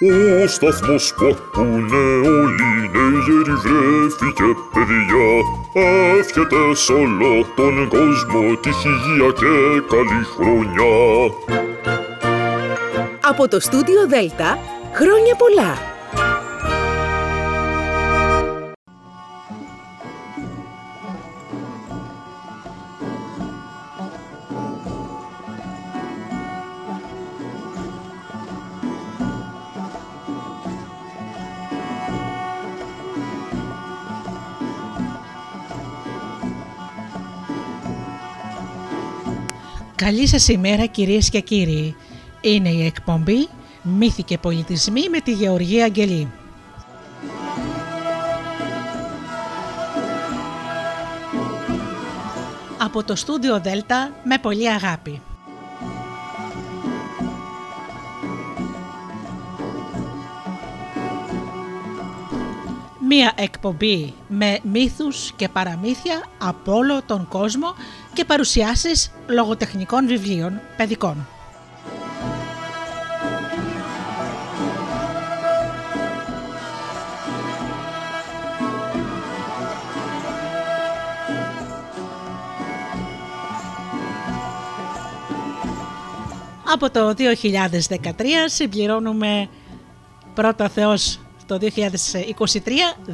Ο σταθμός που ακούνε όλοι νέγεροι βρέθηκε παιδιά Εύχεται σ' όλο τον κόσμο τύχη, υγεία και καλή χρονιά Από το στούντιο Δέλτα, χρόνια πολλά! Καλή σας ημέρα κυρίες και κύριοι. Είναι η εκπομπή «Μύθοι και πολιτισμοί» με τη Γεωργία Αγγελή. Από το στούντιο Δέλτα με πολύ αγάπη. Μία εκπομπή με μύθους και παραμύθια από όλο τον κόσμο και παρουσιάσεις λογοτεχνικών βιβλίων παιδικών. Από το 2013 συμπληρώνουμε πρώτα Θεός το 2023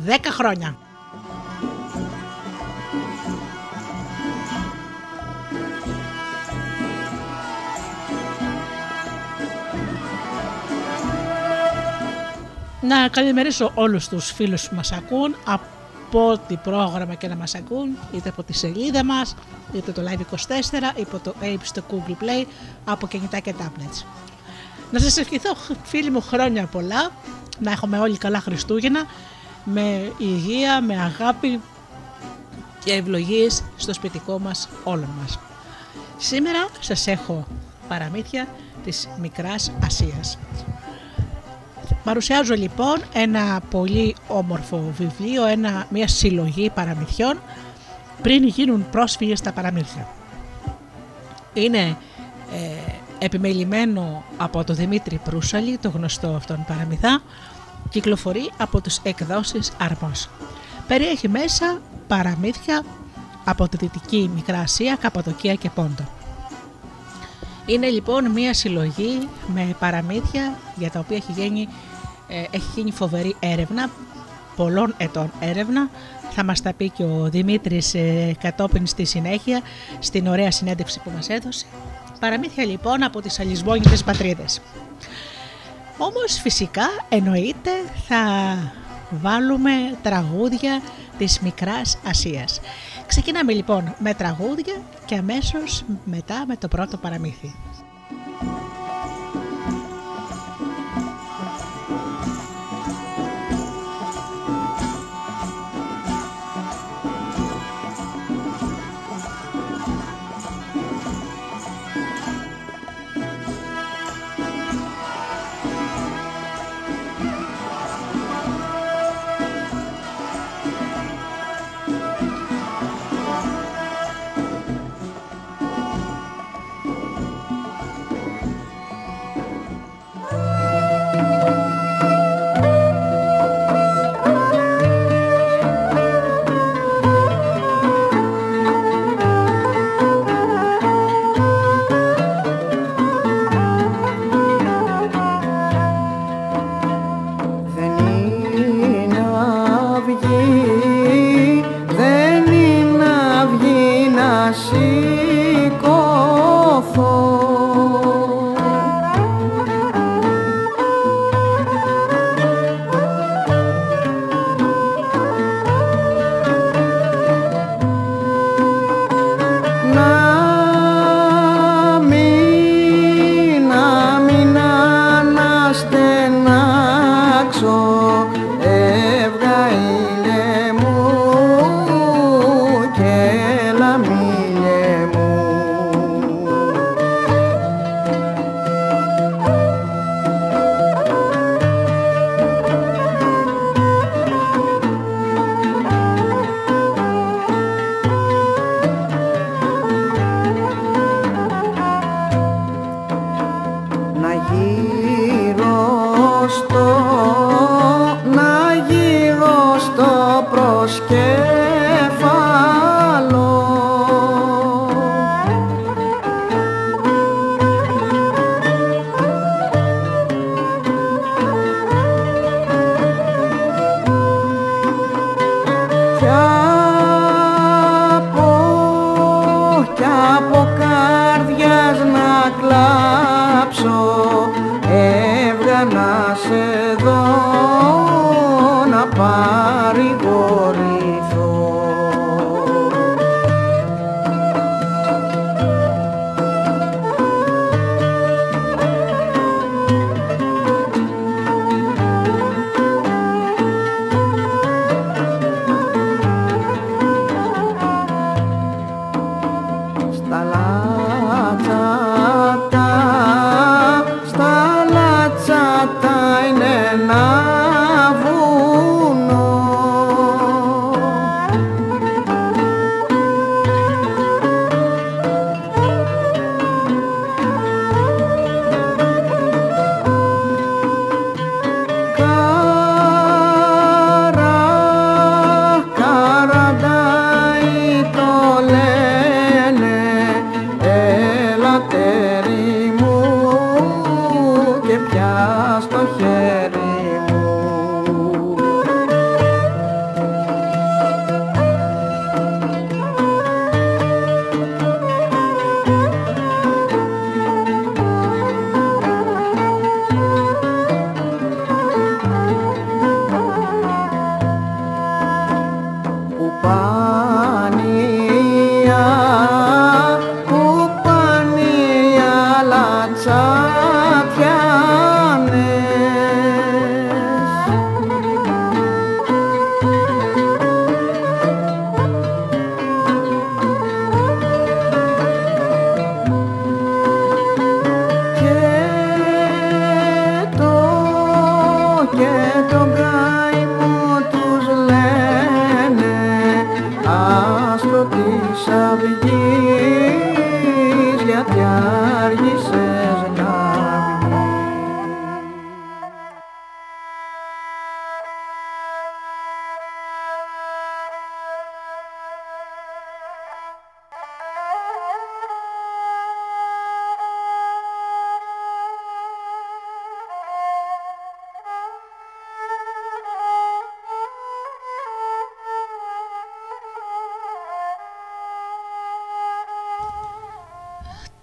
10 χρόνια. Να καλημερίσω όλους τους φίλους που μας ακούν από ό,τι πρόγραμμα και να μας ακούν είτε από τη σελίδα μας, είτε το Live24, είτε το Ape στο Google Play, από κινητά και tablets. Να σας ευχηθώ φίλοι μου χρόνια πολλά, να έχουμε όλοι καλά Χριστούγεννα, με υγεία, με αγάπη και ευλογίες στο σπιτικό μας όλων μας. Σήμερα σας έχω παραμύθια της Μικράς Ασίας. Παρουσιάζω λοιπόν ένα πολύ όμορφο βιβλίο, ένα, μια συλλογή παραμυθιών πριν γίνουν πρόσφυγες στα παραμύθια. Είναι ε, επιμελημένο από τον Δημήτρη Προύσαλη, το γνωστό αυτόν παραμυθά, κυκλοφορεί από τους εκδόσεις Αρμός. Περιέχει μέσα παραμύθια από τη Δυτική Μικρά Ασία, Καπαδοκία και Πόντο. Είναι λοιπόν μία συλλογή με παραμύθια για τα οποία έχει γίνει, ε, έχει γίνει φοβερή έρευνα, πολλών ετών έρευνα. Θα μας τα πει και ο Δημήτρης ε, κατόπιν στη συνέχεια, στην ωραία συνέντευξη που μας έδωσε. Παραμύθια λοιπόν από τις αλυσμόνιτες πατρίδες. Όμως φυσικά εννοείται θα βάλουμε τραγούδια της Μικράς Ασίας. Ξεκινάμε λοιπόν με τραγούδια και αμέσως μετά με το πρώτο παραμύθι.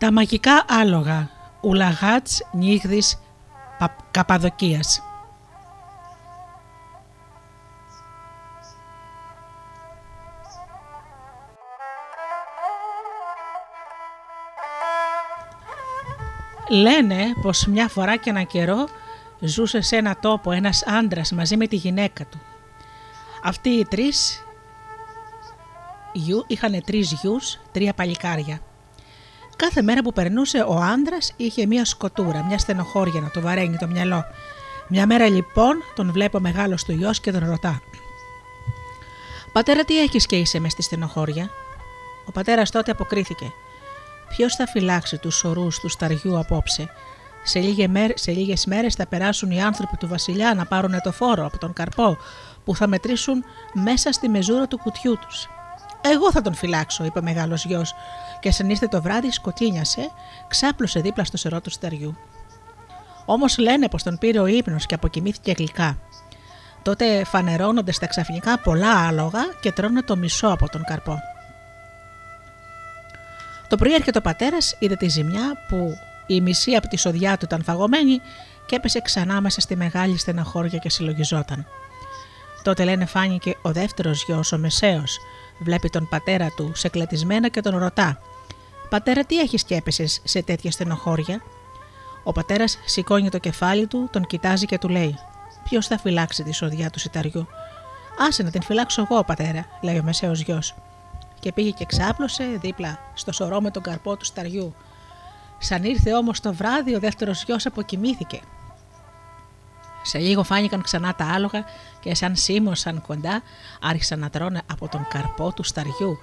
Τα μαγικά άλογα Ουλαγάτς νύχδης Καπαδοκίας Λένε πως μια φορά και ένα καιρό ζούσε σε ένα τόπο ένας άντρας μαζί με τη γυναίκα του. Αυτοί οι τρεις γιου είχαν τρεις γιους, τρία παλικάρια. Κάθε μέρα που περνούσε ο άντρα είχε μια σκοτούρα, μια στενοχώρια να το βαραίνει το μυαλό. Μια μέρα λοιπόν τον βλέπω μεγάλος του γιος και τον ρωτά. Πατέρα, τι έχεις και είσαι μες στη στενοχώρια; Ο πατέρας τότε αποκρίθηκε. Ποιος θα φυλάξει τους ορού του σταριού απόψε; Σε, λίγε μέρ, σε λίγες μέρες θα περάσουν οι άνθρωποι του βασιλιά να πάρουν το φόρο από τον καρπό που θα μετρήσουν μέσα στη μεζούρα του κουτιού τους. Εγώ θα τον φυλάξω, είπε ο μεγάλος γιος, και σαν ήρθε το βράδυ, σκοτίνιασε, ξάπλωσε δίπλα στο σερό του στεριού. Όμως λένε πως τον πήρε ο ύπνος και αποκοιμήθηκε γλυκά. Τότε φανερώνονται στα ξαφνικά πολλά άλογα και τρώνε το μισό από τον καρπό. Το πρωί έρχεται ο πατέρας, είδε τη ζημιά που η μισή από τη σοδιά του ήταν φαγωμένη και έπεσε ξανά μέσα στη μεγάλη στεναχώρια και συλλογιζόταν. Τότε λένε φάνηκε ο δεύτερος γιος, ο Μεσαίος, βλέπει τον πατέρα του σε κλετισμένα και τον ρωτά: Πατέρα, τι έχεις και σε τέτοια στενοχώρια; Ο πατέρας σηκώνει το κεφάλι του, τον κοιτάζει και του λέει: Ποιος θα φυλάξει τη σοδιά του σιταριού; Άσε να την φυλάξω εγώ, πατέρα, λέει ο μεσαίος γιος. Και πήγε και ξάπλωσε δίπλα στο σωρό με τον καρπό του σταριού. Σαν ήρθε όμως το βράδυ, ο δεύτερος γιος αποκοιμήθηκε σε λίγο φάνηκαν ξανά τα άλογα και σαν σίμωσαν κοντά άρχισαν να τρώνε από τον καρπό του σταριού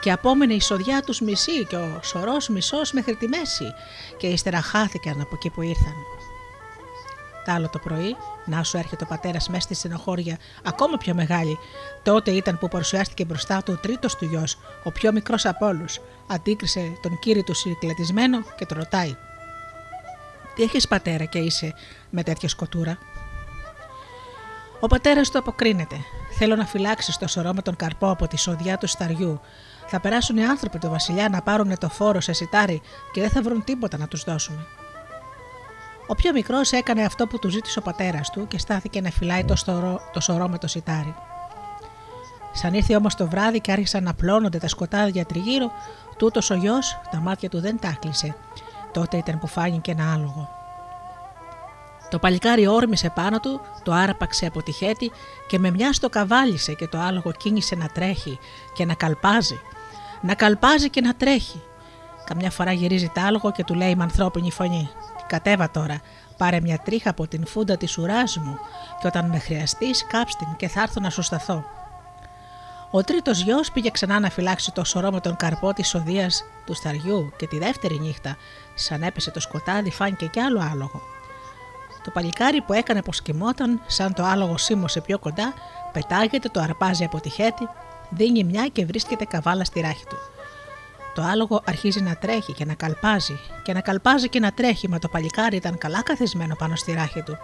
και απόμενε η σοδιά τους μισή και ο σωρός μισός μέχρι τη μέση και ύστερα χάθηκαν από εκεί που ήρθαν. Τ' άλλο το πρωί, να σου έρχεται ο πατέρας μέσα στη στενοχώρια, ακόμα πιο μεγάλη. Τότε ήταν που παρουσιάστηκε μπροστά του ο τρίτος του γιος, ο πιο μικρός από όλους. Αντίκρισε τον κύριο του συγκλετισμένο και τον ρωτάει: Τι έχεις πατέρα και είσαι με τέτοια σκοτούρα; Ο πατέρας του αποκρίνεται. Θέλω να φυλάξεις το σωρό με τον καρπό από τη σοδιά του σταριού. Θα περάσουν οι άνθρωποι του Βασιλιά να πάρουν το φόρο σε σιτάρι και δεν θα βρουν τίποτα να τους δώσουμε. Ο πιο μικρός έκανε αυτό που του ζήτησε ο πατέρας του και στάθηκε να φυλάει το, στορό, το σωρό με το σιτάρι. Σαν ήρθε όμως το βράδυ και άρχισαν να πλώνονται τα σκοτάδια τριγύρω, τούτος ο γιος τα μάτια του δεν τα κλείσε. Τότε ήταν που φάνηκε ένα άλογο. Το παλικάρι όρμησε πάνω του, το άραπαξε από τη χέτη και με μια στο καβάλισε και το άλογο κίνησε να τρέχει και να καλπάζει. Να καλπάζει και να τρέχει. Καμιά φορά γυρίζει το άλογο και του λέει με ανθρώπινη φωνή: Κατέβα τώρα, πάρε μια τρίχα από την φούντα της ουράς μου και όταν με χρειαστείς, κάψτην και θα έρθω να σου σταθώ. Ο τρίτος γιος πήγε ξανά να φυλάξει το σωρό με τον καρπό της οδείας του σταριού και τη δεύτερη νύχτα, σαν έπεσε το σκοτάδι, φάνηκε κι άλλο άλογο. Το παλικάρι που έκανε πως κοιμόταν, σαν το άλογο σίμωσε πιο κοντά, πετάγεται, το αρπάζει από τη χέτη, δίνει μια και βρίσκεται καβάλα στη ράχη του. Το άλογο αρχίζει να τρέχει και να καλπάζει, και να καλπάζει και να τρέχει, μα το παλικάρι ήταν καλά καθισμένο πάνω στη ράχη του.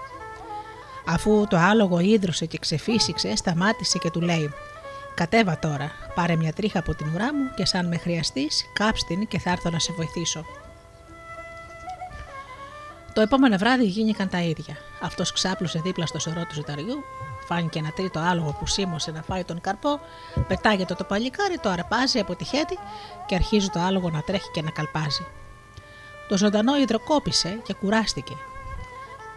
Αφού το άλογο ίδρωσε και ξεφύσηξε, σταμάτησε και του λέει: Κατέβα τώρα, πάρε μια τρίχα από την ουρά μου και σαν με χρειαστείς, κάψτην και θα έρθω να σε βοηθήσω. Το επόμενο βράδυ γίνηκαν τα ίδια. Αυτός ξάπλωσε δίπλα στο σωρό του ζηταριού, φάνηκε ένα τρίτο άλογο που σίμωσε να φάει τον καρπό, πετάγεται το παλικάρι, το αρπάζει από τη χέτη και αρχίζει το άλογο να τρέχει και να καλπάζει. Το ζωντανό υδροκόπησε και κουράστηκε.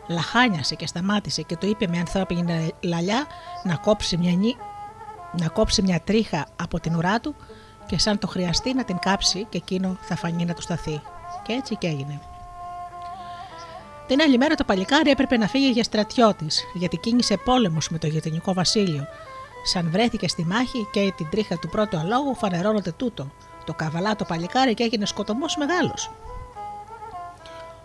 Λαχάνιασε και σταμάτησε και το είπε με ανθρώπινη λαλιά να κόψει μια, νι... να κόψει μια τρίχα από την ουρά του και σαν το χρειαστεί να την κάψει και εκείνο θα φανεί να του σταθεί. Και έτσι και έγινε. Την άλλη μέρα το παλικάρι έπρεπε να φύγει για στρατιώτης, γιατί κίνησε πόλεμος με το γειτονικό βασίλειο. Σαν βρέθηκε στη μάχη και την τρίχα του πρώτου αλόγου, φανερώνεται τούτο. Το καβαλά το παλικάρι και έγινε σκοτωμός μεγάλος.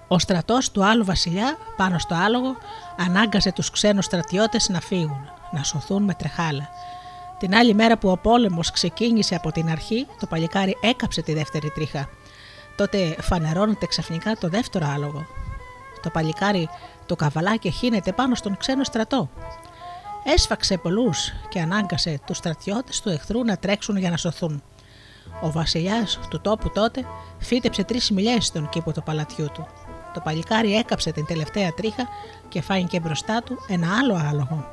Ο στρατός του άλλου βασιλιά, πάνω στο άλογο, ανάγκασε τους ξένους στρατιώτες να φύγουν, να σωθούν με τρεχάλα. Την άλλη μέρα που ο πόλεμος ξεκίνησε από την αρχή, το παλικάρι έκαψε τη δεύτερη τρίχα. Τότε φανερώνεται ξαφνικά το δεύτερο άλογο, το παλικάρι το καβαλάκι χύνεται πάνω στον ξένο στρατό. Έσφαξε πολλούς και ανάγκασε τους στρατιώτες του εχθρού να τρέξουν για να σωθούν. Ο βασιλιάς του τόπου τότε φύτεψε τρεις μιλιές στον κήπο του παλατιού του. Το παλικάρι έκαψε την τελευταία τρίχα και φάνηκε μπροστά του ένα άλλο άλογο.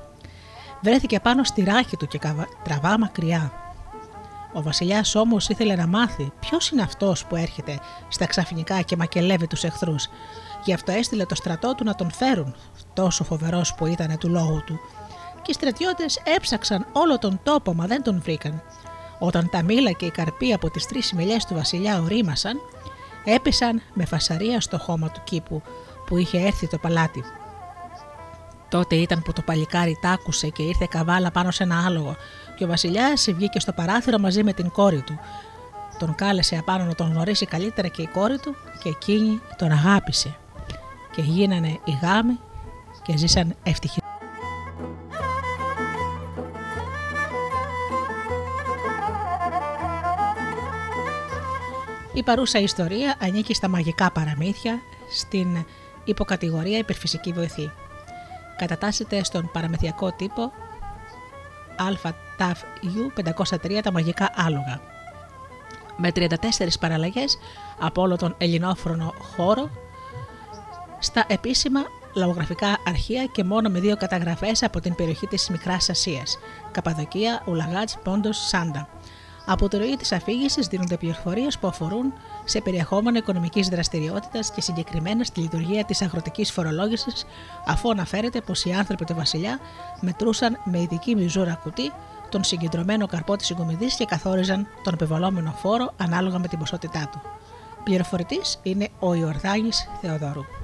Βρέθηκε πάνω στη ράχη του και τραβά μακριά. Ο βασιλιάς όμως ήθελε να μάθει ποιος είναι αυτός που έρχεται στα ξαφνικά και μακελεύει τους εχθρούς Γι' αυτό έστειλε το στρατό του να τον φέρουν, τόσο φοβερός που ήταν του λόγου του. Και οι στρατιώτες έψαξαν όλο τον τόπο, μα δεν τον βρήκαν. Όταν τα μήλα και οι καρποί από τις τρεις μιλιέ του Βασιλιά ορίμασαν, έπεσαν με φασαρία στο χώμα του κήπου που είχε έρθει το παλάτι. Τότε ήταν που το παλικάρι τ' άκουσε και ήρθε καβάλα πάνω σε ένα άλογο και ο Βασιλιάς βγήκε στο παράθυρο μαζί με την κόρη του. Τον κάλεσε απάνω να τον γνωρίσει καλύτερα και η κόρη του και εκείνη τον αγάπησε και γίνανε οι γάμοι και ζήσαν ευτυχισμένοι. Η παρούσα ιστορία ανήκει στα μαγικά παραμύθια στην υποκατηγορία υπερφυσική βοηθή. Κατατάσσεται στον παραμυθιακό τύπο ΑΤΑΦΙΟΥ 503 τα μαγικά άλογα. Με 34 παραλλαγές από όλο τον ελληνόφρονο χώρο στα επίσημα λαογραφικά αρχεία και μόνο με δύο καταγραφές από την περιοχή της Μικράς Ασίας, Καπαδοκία, Ουλαγάτς, Πόντος, Σάντα. Από τη ροή της αφήγησης δίνονται πληροφορίες που αφορούν σε περιεχόμενο οικονομικής δραστηριότητας και συγκεκριμένα στη λειτουργία της αγροτικής φορολόγησης, αφού αναφέρεται πως οι άνθρωποι του Βασιλιά μετρούσαν με ειδική μιζούρα κουτί τον συγκεντρωμένο καρπό της συγκομιδής και καθόριζαν τον επιβαλόμενο φόρο ανάλογα με την ποσότητά του. Πληροφορητής είναι ο Ιορδάνης Θεοδόρου.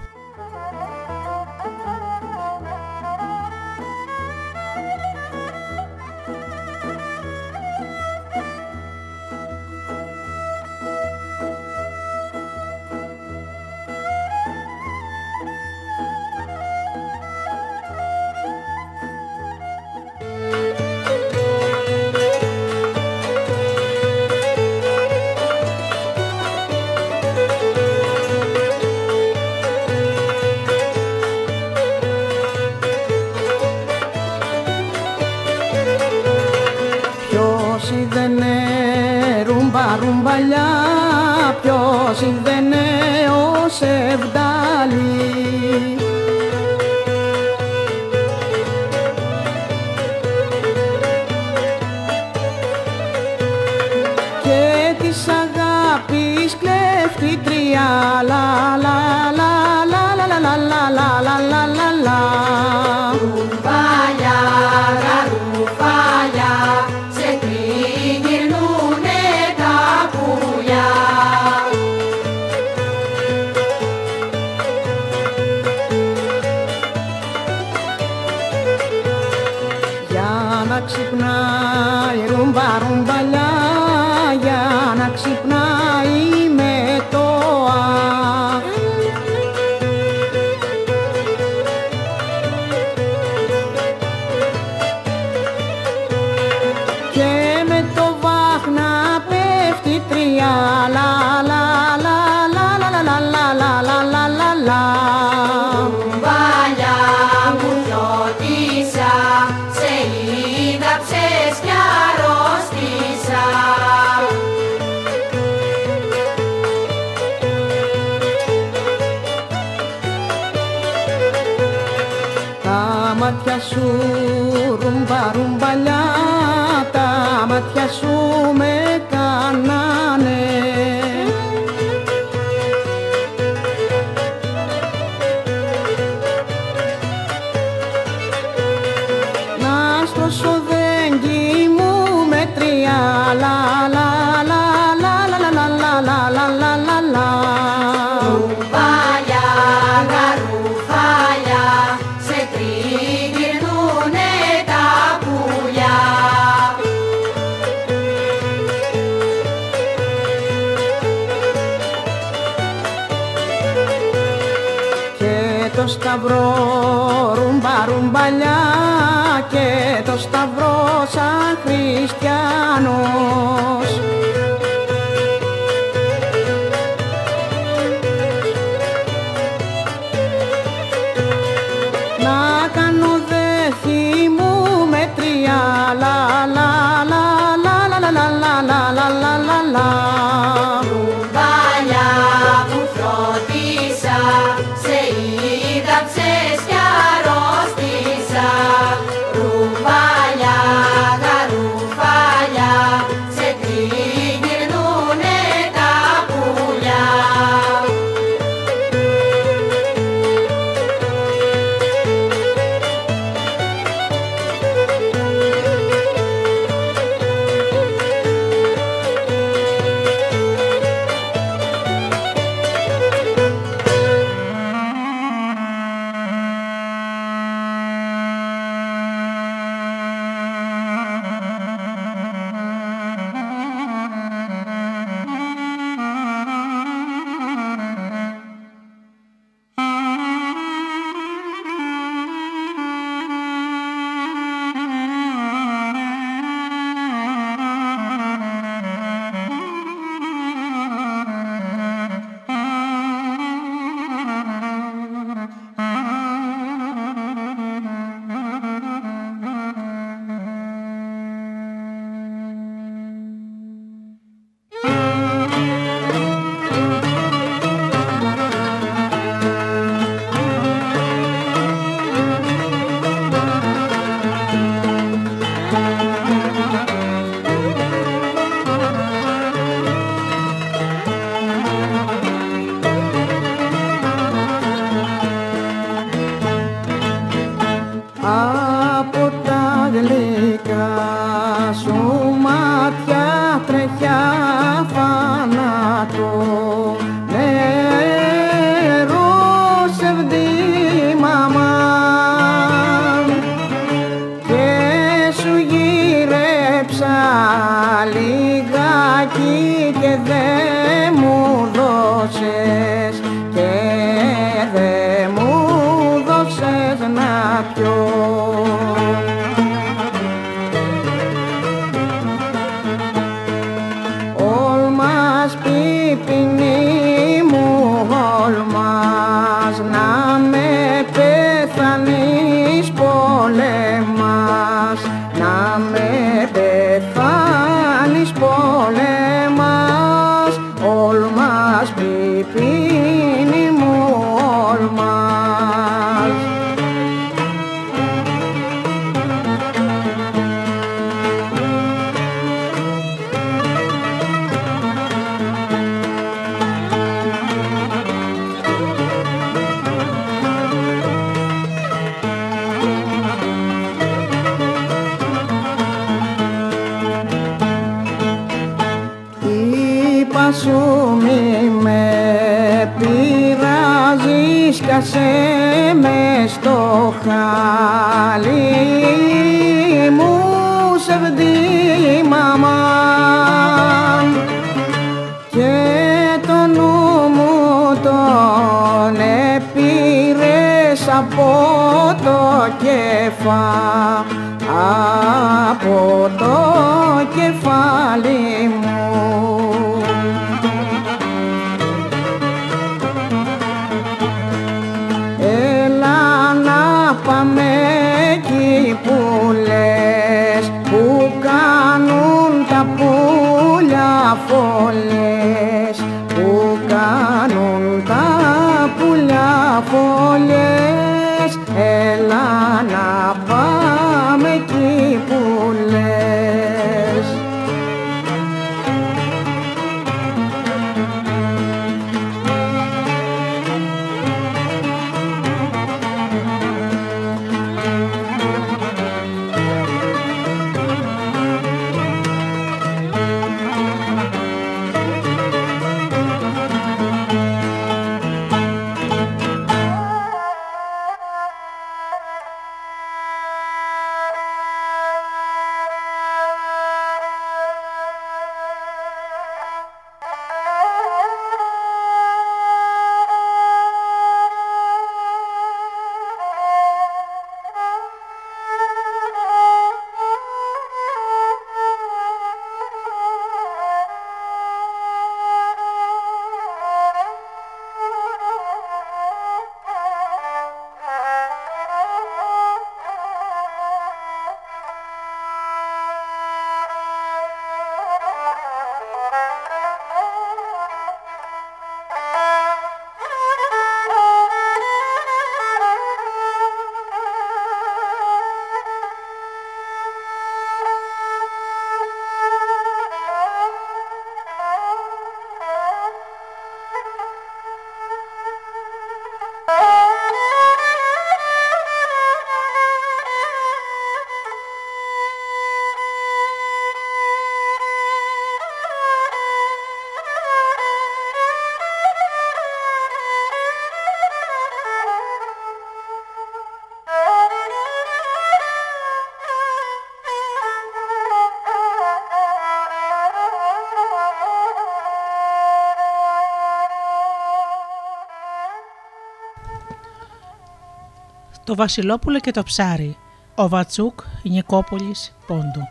Το Βασιλόπουλο και το ψάρι. Ο Βατσούκ Νικόπολης Πόντου.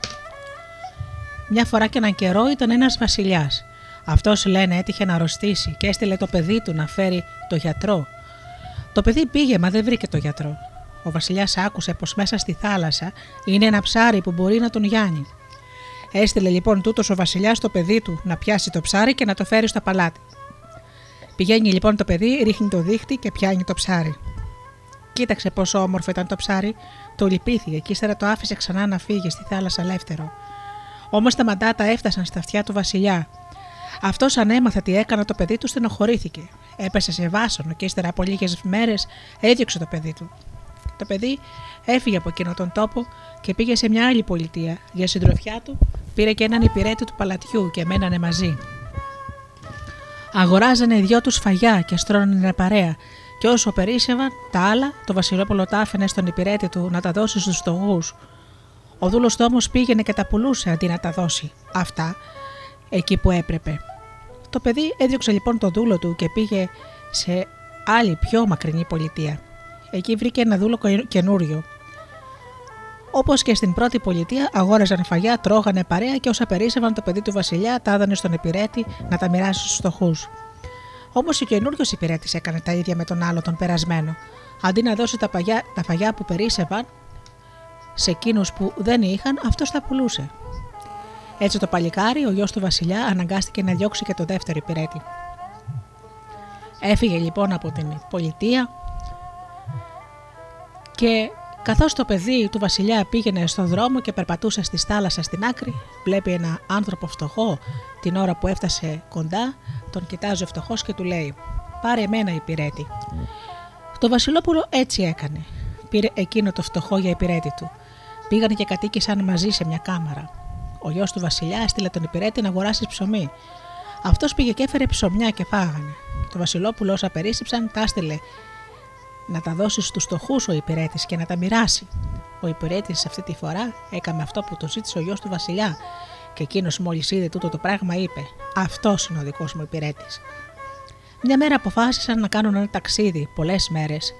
Μια φορά και έναν καιρό ήταν ένας βασιλιάς. Αυτός λένε έτυχε να αρρωστήσει και έστειλε το παιδί του να φέρει το γιατρό. Το παιδί πήγε μα δεν βρήκε το γιατρό. Ο βασιλιάς άκουσε πως μέσα στη θάλασσα είναι ένα ψάρι που μπορεί να τον γιάνει. Έστειλε λοιπόν τούτος ο βασιλιάς το παιδί του να πιάσει το ψάρι και να το φέρει στο παλάτι. Πηγαίνει λοιπόν το παιδί, ρίχνει το δίχτυ και πιάνει το ψάρι. Κοίταξε πόσο όμορφο ήταν το ψάρι, το λυπήθηκε και ύστερα το άφησε ξανά να φύγει στη θάλασσα ελεύθερο. Όμως τα μαντάτα έφτασαν στα αυτιά του Βασιλιά. Αυτός αν έμαθε τι έκανα το παιδί του, στενοχωρήθηκε. Έπεσε σε βάσανο και ύστερα από λίγες μέρες έδιωξε το παιδί του. Το παιδί έφυγε από εκείνο τον τόπο και πήγε σε μια άλλη πολιτεία. Για συντροφιά του πήρε και έναν υπηρέτη του παλατιού και μένανε μαζί. Αγοράζανε οι δυο τους φαγιά και στρώνανε παρέα, και όσο περίσσευαν τα άλλα, το Βασιλόπουλο τα άφηνε στον υπηρέτη του να τα δώσει στους φτωχούς. Ο δούλος του όμως πήγαινε και τα πουλούσε αντί να τα δώσει. Αυτά εκεί που έπρεπε. Το παιδί έδιωξε λοιπόν το δούλο του και πήγε σε άλλη πιο μακρινή πολιτεία. Εκεί βρήκε ένα δούλο καινούριο. Όπως και στην πρώτη πολιτεία, αγόραζαν φαγιά, τρώγανε παρέα και όσα περίσσευαν το παιδί του Βασιλιά τα έδανε στον υπηρέτη να τα μοιράσει στους φτωχούς. Όμω ο καινούριος υπηρέτης έκανε τα ίδια με τον άλλο τον περασμένο. Αντί να δώσει τα, παγιά, τα φαγιά που περίσσευαν σε εκείνους που δεν είχαν, αυτός τα πουλούσε. Έτσι το παλικάρι, ο γιος του Βασιλιά, αναγκάστηκε να διώξει και το δεύτερο υπηρέτη. Έφυγε λοιπόν από την πολιτεία και καθώς το παιδί του βασιλιά πήγαινε στον δρόμο και περπατούσε στη θάλασσα στην άκρη, βλέπει ένα άνθρωπο φτωχό την ώρα που έφτασε κοντά, τον κοιτάζει ο φτωχός και του λέει: Πάρε εμένα υπηρέτη. Το Βασιλόπουλο έτσι έκανε. Πήρε εκείνο το φτωχό για υπηρέτη του. Πήγαν και κατοίκησαν μαζί σε μια κάμαρα. Ο γιος του Βασιλιά έστειλε τον υπηρέτη να αγοράσει ψωμί. Αυτός πήγε και έφερε ψωμιά και φάγανε. Το Βασιλόπουλο όσα περίσσεψαν τα έστειλε να τα δώσεις στους φτωχού ο υπηρέτης και να τα μοιράσει. Ο υπηρέτης αυτή τη φορά έκανε αυτό που το ζήτησε ο γιος του Βασιλιά, και εκείνος μόλις είδε τούτο το πράγμα είπε: Αυτός είναι ο δικός μου υπηρέτης. Μια μέρα αποφάσισαν να κάνουν ένα ταξίδι πολλές μέρες,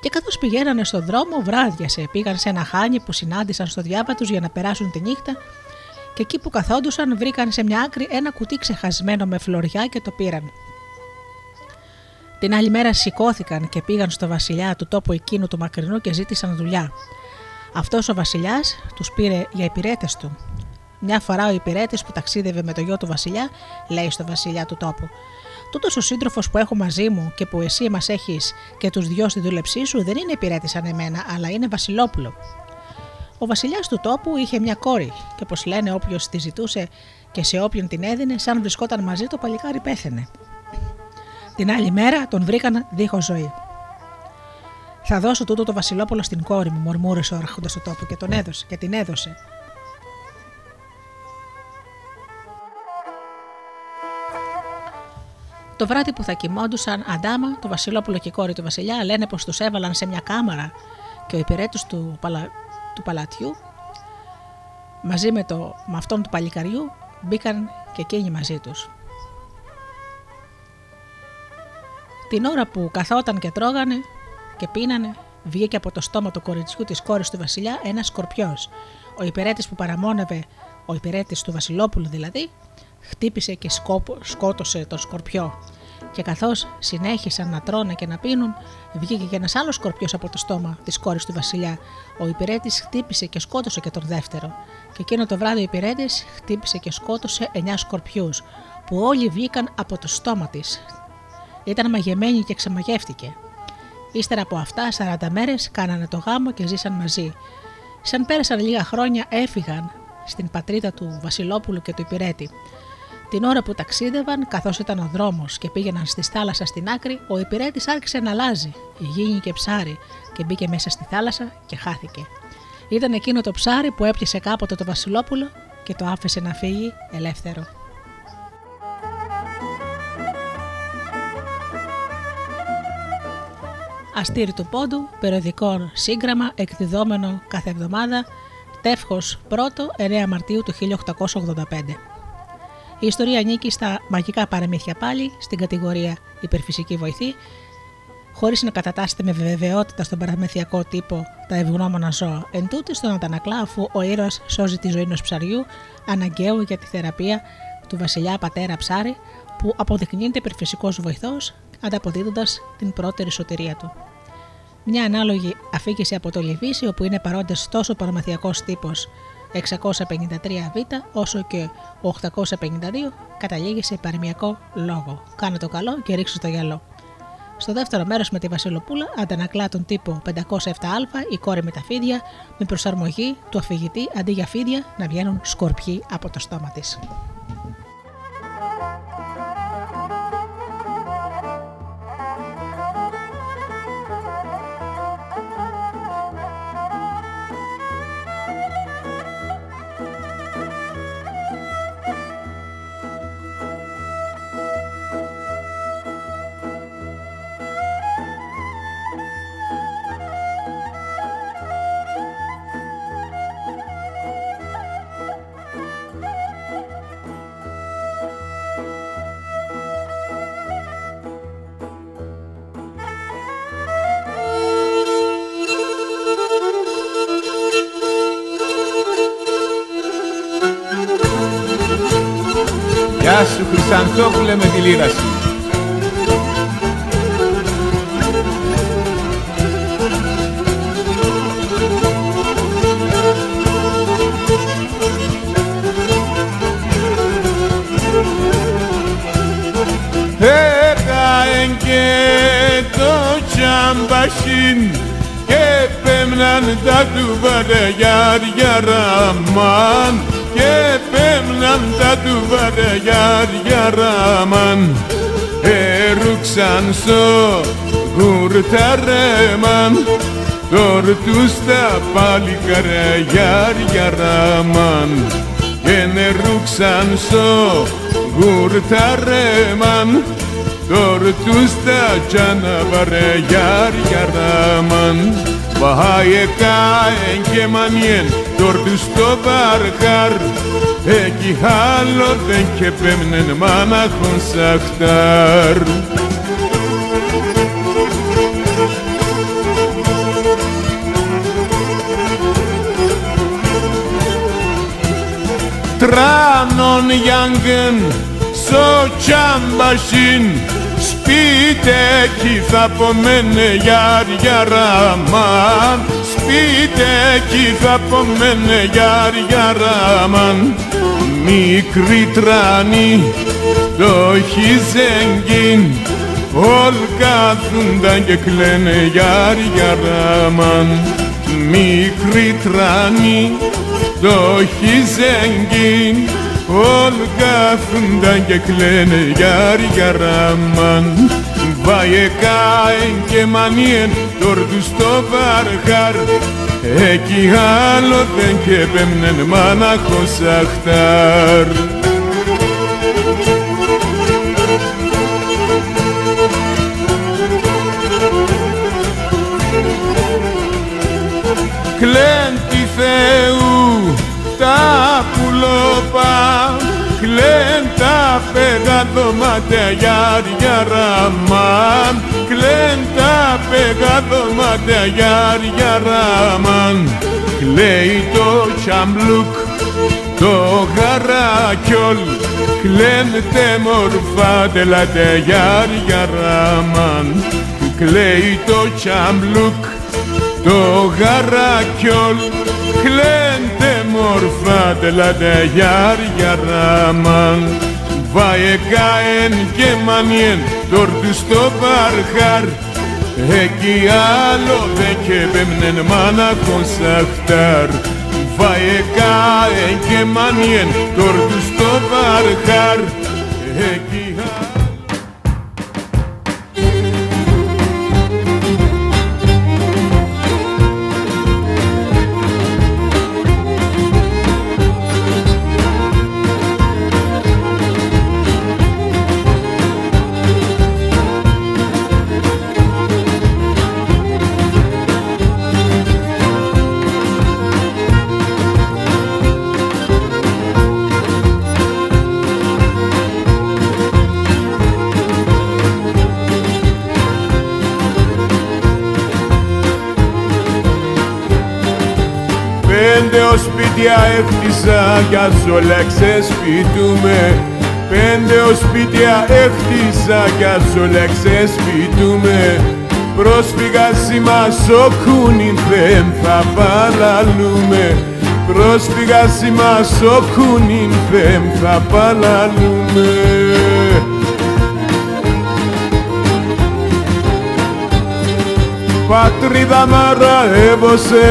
και καθώς πηγαίνανε στον δρόμο, βράδιασε. Πήγαν σε ένα χάνι που συνάντησαν στο διάβα τους για να περάσουν τη νύχτα, και εκεί που καθόντουσαν βρήκαν σε μια άκρη ένα κουτί ξεχασμένο με φλωριά και το πήραν. Την άλλη μέρα σηκώθηκαν και πήγαν στο βασιλιά του τόπου εκείνου του μακρινού και ζήτησαν δουλειά. Αυτός ο βασιλιάς τους πήρε για υπηρέτες του. Μια φορά ο υπηρέτης που ταξίδευε με το γιο του βασιλιά λέει στο βασιλιά του τόπου: Τούτος ο σύντροφος που έχω μαζί μου και που εσύ μας έχεις και τους δυο στη δούλεψή σου δεν είναι υπηρέτη σαν εμένα, αλλά είναι Βασιλόπουλο. Ο βασιλιάς του τόπου είχε μια κόρη, και όπως λένε, όποιος τη ζητούσε και σε όποιον την έδινε, σαν βρισκόταν μαζί το παλικάρι πέθαινε. Την άλλη μέρα τον βρήκαν δίχως ζωή. Θα δώσω τούτο το Βασιλόπουλο στην κόρη μου, μορμούρισε ο άρχοντας του τόπου και τον έδωσε και την έδωσε. Το βράδυ που θα κοιμόντουσαν Αντάμα, το Βασιλόπουλο και η κόρη του Βασιλιά λένε πως τους έβαλαν σε μια κάμαρα και ο υπηρέτης του, παλα... του παλατιού μαζί με, το... με αυτόν του παλικαριού μπήκαν και εκείνοι μαζί τους. Την ώρα που καθόταν και τρώγανε και πίνανε, βγήκε από το στόμα του κοριτσιού της κόρης του Βασιλιά ένας σκορπιός. Ο υπηρέτης που παραμόνευε, ο υπηρέτης του Βασιλόπουλου δηλαδή, χτύπησε και σκότωσε τον σκορπιό. Και καθώς συνέχισαν να τρώνε και να πίνουν, βγήκε και ένας άλλος σκορπιός από το στόμα της κόρης του Βασιλιά. Ο υπηρέτης χτύπησε και σκότωσε και τον δεύτερο. Και εκείνο το βράδυ ο υπηρέτης χτύπησε και σκότωσε εννιά σκορπιούς, που όλοι βγήκαν από το στόμα της. Ήταν μαγεμένη και ξεμαγεύτηκε. Ύστερα από αυτά, 40 μέρες κάνανε το γάμο και ζήσαν μαζί. Σαν πέρασαν λίγα χρόνια, έφυγαν στην πατρίδα του Βασιλόπουλου και του υπηρέτη. Την ώρα που ταξίδευαν, καθώς ήταν ο δρόμος και πήγαιναν στη θάλασσα στην άκρη, ο υπηρέτης άρχισε να αλλάζει. και ψάρι και μπήκε μέσα στη θάλασσα και χάθηκε. Ήταν εκείνο το ψάρι που έπιασε κάποτε το Βασιλόπουλο και το άφησε να φύγει ελεύθερο. Αστήρι του Πόντου, περιοδικό σύγγραμμα εκδιδόμενο κάθε εβδομάδα, τεύχος 1 9 Μαρτίου του 1885. Η ιστορία ανήκει στα μαγικά παραμύθια πάλι, στην κατηγορία υπερφυσική βοηθή, χωρίς να κατατάσσεται με βεβαιότητα στον παραμυθιακό τύπο τα ευγνώμονα ζώα. Εν τούτη στον αντανακλά, αφού ο ήρωας σώζει τη ζωή ενός ψαριού, αναγκαίο για τη θεραπεία του βασιλιά πατέρα ψάρι, που αποδεικνύεται υπερφυσικός βοηθός, ανταποδίδοντας την πρώτερη σωτηρία του. Μια ανάλογη αφήγηση από το Λιβύσι, όπου είναι παρόντες τόσο παραμαθιακό τύπος 653β όσο και 852 καταλήγει σε παροιμιακό λόγο. Κάνε το καλό και ρίξω το γυαλό. Στο δεύτερο μέρος με τη Βασιλοπούλα αντανακλά τον τύπο 507α η κόρη με τα φίδια με προσαρμογή του αφηγητή αντί για φίδια να βγαίνουν σκορπιοί από το στόμα της. Σου Χρυσανθόπουλε με τη λίρα σου. Έκαεν και το τσαμπασίν και πέμναν τα του βαρεγιάρια ραμάν και πέμναν τα του βαρεγιάρια ράμαν έρουξαν στο γουρταρέμαν τόρτους τα πάλι καραγιάρια ράμαν και νερούξαν στο γουρταρέμαν Tortusta canavare yar yaraman Bahaye kaen και μανιέν Tortusto barcar Εκεί άλλο δεν και πέμνεν μάναχον σαχτάρ Τράνον γιάνγκεν στο τσάμπασιν Σπίτε κι θα πομένε γιάρ γιαράμαν Σπίτε κι θα πομένε γιάρ γιαράμαν Μικρή τράνη το χιζέγγιν Όλ κάθουνταν και κλαίνε γιάρ γιαράμαν Μικρή τράνη το χιζέγγιν Όλ κάθουνταν και κλαίνε γιάρ γιαράμαν Βάιε κάεν και μανιέν τόρτου στο βαρχάρ Εκεί άλλο δεν και πέμνεν μάναχος αχτάρ. Κλέν τη Θεού τα πουλόπα Κλέν τα πέγα δωμάτια γιάρια ραμάν. Κλέν τα πέγα δωμάτια γιάρια ραμάν. Κλαίει το τσαμπλουκ το γαράκιολ Κλέν τε μορφά τελάτε γιάρια ραμάν. Κλαίει το τσαμπλουκ το γαράκιολ κλέντε μορφά τελάτε γιάρια ράμαν Βάιε κάεν και μανιέν τόρτου στο παρχάρ Εκεί άλλο δε και πέμνεν μάναχον σαχτάρ Βάιε κάεν και μανιέν τόρτου στο παρχάρ Εκεί Πέντε ως σπίτια έχτισα κι ας όλα ξεσπιτούμε. Πέντε ως σπίτια έχτισα κι ας όλα ξεσπιτούμε. Πρόσφυγα σήμα σοκούνιν δεν θα παλαλούμε Πρόσφυγα σήμα σοκούνιν δεν θα παλαλούμε Πατρίδα μαραεύωσε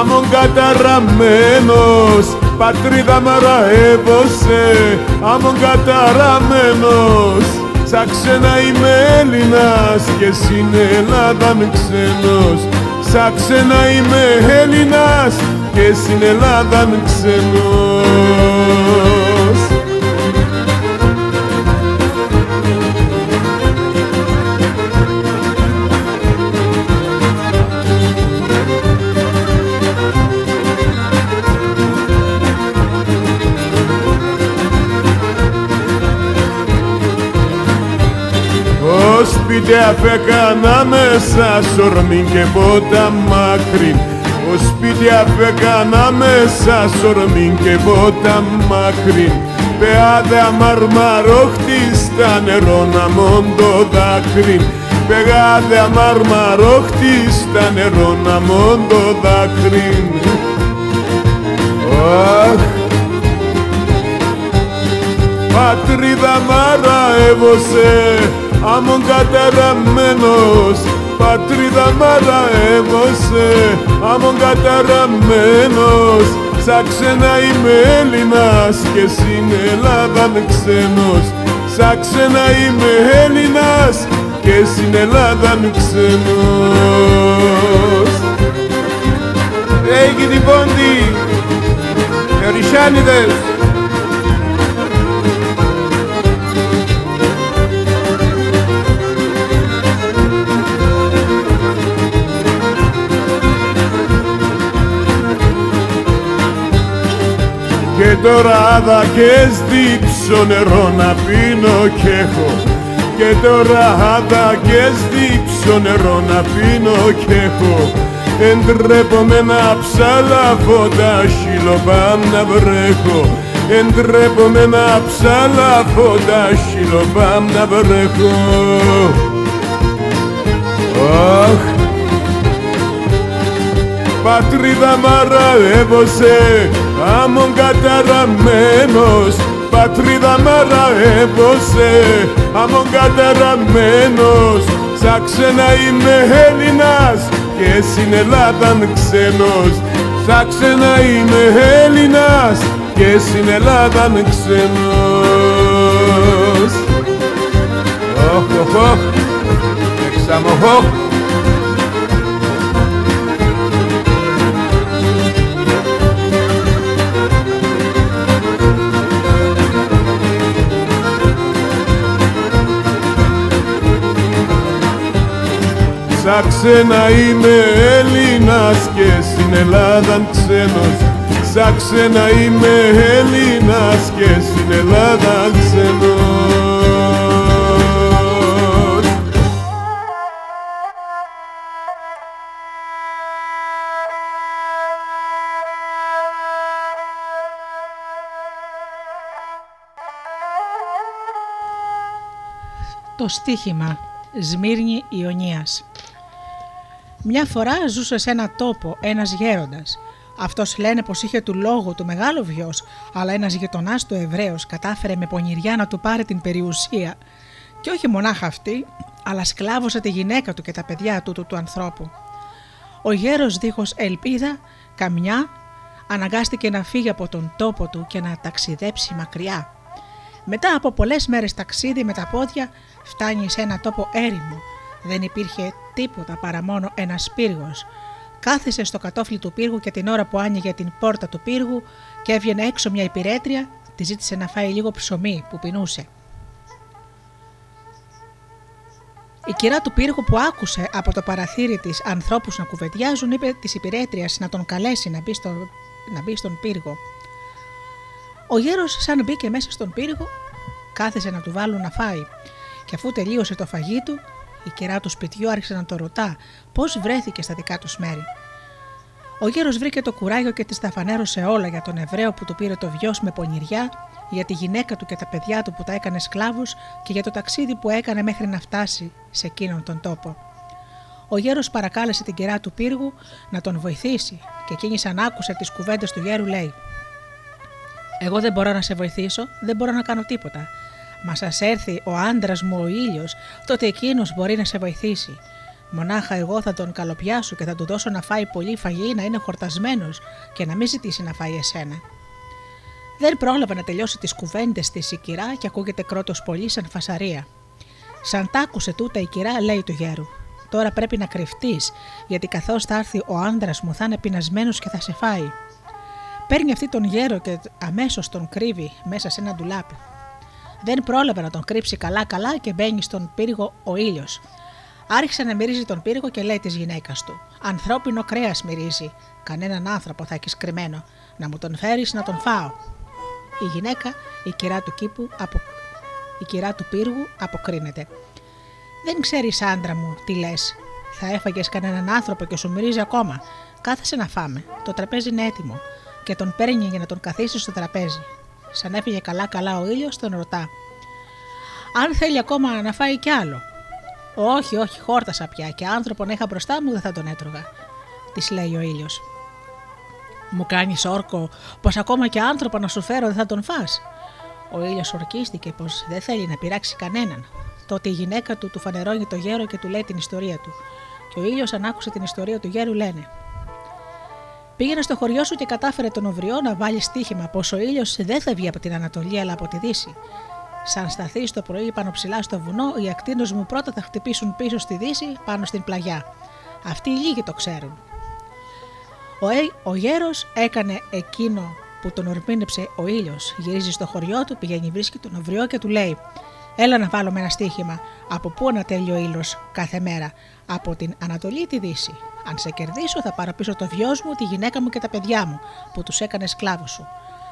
αμον καταραμένος. Πατρίδα μαραεύωσε αμον καταραμένος. Σαν ξένα είμαι Έλληνας και στην Ελλάδα ξένος. Σαν ξένα είμαι Έλληνας και στην Ελλάδα ξένος σπίτι αφέκανα μέσα σορμήν και πότα μάκρυν Ο σπίτι αφέκανα μέσα σορμήν και πότα μάκρυν Πεάδε αμαρμαρόχτη στα νερό να μόντο δάκρυν Πεγάδε αμαρμαρόχτη στα νερό να μόντο δάκρυν Αχ, πατρίδα μαραεύωσε αμον καταραμένος πατρίδα μαραεύωσε αμον καταραμένος σαν ξένα είμαι Έλληνας και στην Ελλάδα ξένος. Σαν ξένα είμαι Έλληνας και στην Ελλάδα ξένος. Έγινε την πόντι, Χαρισάνιδες τώρα άδα και στύψω νερό να πίνω κι έχω. Και τώρα άδα και στύψω νερό να πίνω κι έχω. Εντρέπομαι να ψαλαβώ τα χιλοπάμ να βρέχω. Εντρέπομαι να ψαλαβώ τα χιλοπάμ να βρέχω. Αχ, πατρίδα μαραεύωσε άμμον καταραμένος πατρίδα μαραεύωσε άμμον καταραμένος σαν ξένα είμαι Έλληνας και στην Ελλάδαν ξένος. Σαν ξένα είμαι Έλληνας και στην Ελλάδαν ξένος. Οχ, οχ, οχ, εξαμοχ, Σαν ξένα είμαι Έλληνας και στην Ελλάδα ξένος. Σαν ξένα είμαι Έλληνας και στην Ελλάδα ξένος. Το στίχημα Σμύρνη Ιωνίας Μια φορά ζούσε σε ένα τόπο ένας γέροντας. Αυτός λένε πως είχε του λόγου του μεγάλο βιός, αλλά ένας γειτονάς του Εβραίος κατάφερε με πονηριά να του πάρει την περιουσία. Και όχι μονάχα αυτή, αλλά σκλάβωσε τη γυναίκα του και τα παιδιά του του, του ανθρώπου. Ο γέρος δίχως ελπίδα, καμιά, αναγκάστηκε να φύγει από τον τόπο του και να ταξιδέψει μακριά. Μετά από πολλές μέρες ταξίδι με τα πόδια φτάνει σε ένα τόπο έρημο. Δεν υπήρχε τίποτα παρά μόνο ένας πύργος. Κάθισε στο κατόφλι του πύργου και την ώρα που άνοιγε την πόρτα του πύργου και έβγαινε έξω μια υπηρέτρια, τη ζήτησε να φάει λίγο ψωμί που πεινούσε. Η κυρά του πύργου που άκουσε από το παραθύρι της ανθρώπους να κουβεντιάζουν, είπε της υπηρέτριας να τον καλέσει να μπει, στο, να μπει στον πύργο. Ο γέρος, σαν μπήκε μέσα στον πύργο, κάθισε να του βάλουν να φάει. Και αφού τελείωσε το φαγί του, η κυρά του σπιτιού άρχισε να το ρωτά πώς βρέθηκε στα δικά τους μέρη. Ο γέρος βρήκε το κουράγιο και τη τα φανέρωσε όλα για τον Εβραίο που του πήρε το βιός με πονηριά, για τη γυναίκα του και τα παιδιά του που τα έκανε σκλάβους και για το ταξίδι που έκανε μέχρι να φτάσει σε εκείνον τον τόπο. Ο γέρος παρακάλεσε την κυρά του πύργου να τον βοηθήσει και εκείνη σαν άκουσε τις κουβέντες του γέρου λέει: Εγώ δεν μπορώ να σε βοηθήσω, δεν μπορώ να κάνω τίποτα. Μα σας έρθει ο άντρας μου ο ήλιος, τότε εκείνος μπορεί να σε βοηθήσει. Μονάχα εγώ θα τον καλοπιάσω και θα του δώσω να φάει πολύ φαγή, να είναι χορτασμένος και να μην ζητήσει να φάει εσένα. Δεν πρόλαβε να τελειώσει τις κουβέντες της η κυρά και ακούγεται κρότος πολύ σαν φασαρία. Σαν τ' άκουσε τούτα η κυρά, λέει του γέρου: Τώρα πρέπει να κρυφτείς, γιατί καθώς θα έρθει ο άντρας μου θα είναι πεινασμένος και θα σε φάει. Παίρνει αυτή τον γέρο και αμέσως τον κρύβει μέσα σε ένα ντουλάπι. Δεν πρόλαβε να τον κρύψει καλά-καλά και μπαίνει στον πύργο ο ήλιος. Άρχισε να μυρίζει τον πύργο και λέει της γυναίκας του: Ανθρώπινο κρέας μυρίζει. Κανέναν άνθρωπο θα έχεις κρυμμένο. Να μου τον φέρεις να τον φάω. Η γυναίκα, η κυρά του κήπου, απο... η κυρά του πύργου, αποκρίνεται. Δεν ξέρεις, άντρα μου, τι λες. Θα έφαγες κανέναν άνθρωπο και σου μυρίζει ακόμα. Κάθεσε να φάμε. Το τραπέζι είναι έτοιμο. Και τον παίρνει για να τον καθίσει στο τραπέζι. Σαν έφυγε καλά-καλά ο ήλιος, τον ρωτά. Αν θέλει ακόμα να φάει κι άλλο. Όχι, όχι, χόρτασα πια και άνθρωπο να είχα μπροστά μου δεν θα τον έτρωγα. Της λέει ο ήλιος. Μου κάνεις όρκο πως ακόμα και άνθρωπο να σου φέρω δεν θα τον φας. Ο ήλιος ορκίστηκε πως δεν θέλει να πειράξει κανέναν. Τότε η γυναίκα του του φανερώνει το γέρο και του λέει την ιστορία του. Και ο ήλιος, αν άκουσε την ιστορία του γέρου, λένε: Πήγαινε στο χωριό σου και κατάφερε τον Οβριό να βάλει στοίχημα πως ο ήλιος δεν θα βγει από την Ανατολή αλλά από τη Δύση. Σαν σταθεί το πρωί πάνω ψηλά στο βουνό, οι ακτίνες μου πρώτα θα χτυπήσουν πίσω στη Δύση πάνω στην πλαγιά. Αυτοί οι λίγοι το ξέρουν. Ο, ε, ο γέρος έκανε εκείνο που τον ορμήνεψε ο ήλιος. Γυρίζει στο χωριό του, πηγαίνει, βρίσκει τον Οβριό και του λέει: Έλα να βάλουμε ένα στοίχημα. Από πού ανατέλει ο ήλιος κάθε μέρα, Από την Ανατολή ή τη Δύση; Αν σε κερδίσω, θα πάρω πίσω το βιό μου, τη γυναίκα μου και τα παιδιά μου, που τους έκανες σκλάβου σου.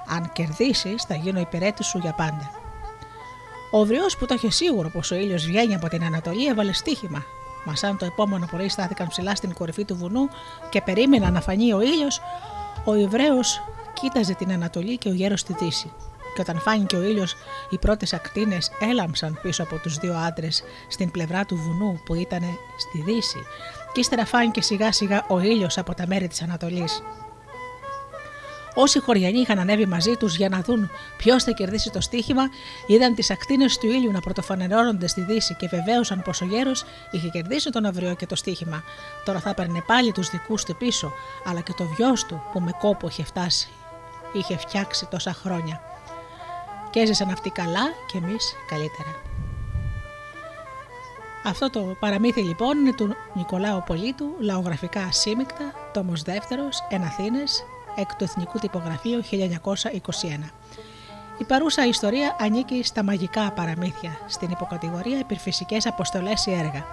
Αν κερδίσεις, θα γίνω υπηρέτη σου για πάντα. Ο Βριός που το είχε σίγουρο πως ο ήλιος βγαίνει από την Ανατολή έβαλε στοίχημα. Μας σαν το επόμενο πρωί στάθηκαν ψηλά στην κορυφή του βουνού και περίμεναν να φανεί ο ήλιος, ο Ιβραίο κοίταζε την Ανατολή και ο γέρος τη Δύση. Και όταν φάνηκε ο ήλιος, οι πρώτες ακτίνες έλαμψαν πίσω από τους δύο άντρες στην πλευρά του βουνού που ήταν στη Δύση, και ύστερα φάνηκε σιγά σιγά ο ήλιος από τα μέρη της Ανατολής. Όσοι χωριανοί είχαν ανέβει μαζί τους για να δουν ποιος θα κερδίσει το στοίχημα, είδαν τις ακτίνες του ήλιου να πρωτοφανερώνονται στη Δύση και βεβαίωσαν πως ο γέρος είχε κερδίσει τον αυριό και το στοίχημα. Τώρα θα έπαιρνε πάλι τους δικούς του πίσω, αλλά και το βιός του που με κόπο είχε φτάσει. Είχε φτιάξει τόσα χρόνια. Και έζησαν αυτοί καλά και εμείς καλύτερα. Αυτό το παραμύθι λοιπόν είναι του Νικολάου Πολίτου, λαογραφικά ασύμικτα, τόμος δεύτερος, εν Αθήνες, εκ του Εθνικού Τυπογραφείου 1921. Η παρούσα ιστορία ανήκει στα μαγικά παραμύθια, στην υποκατηγορία επιφυσικές αποστολές ή έργα.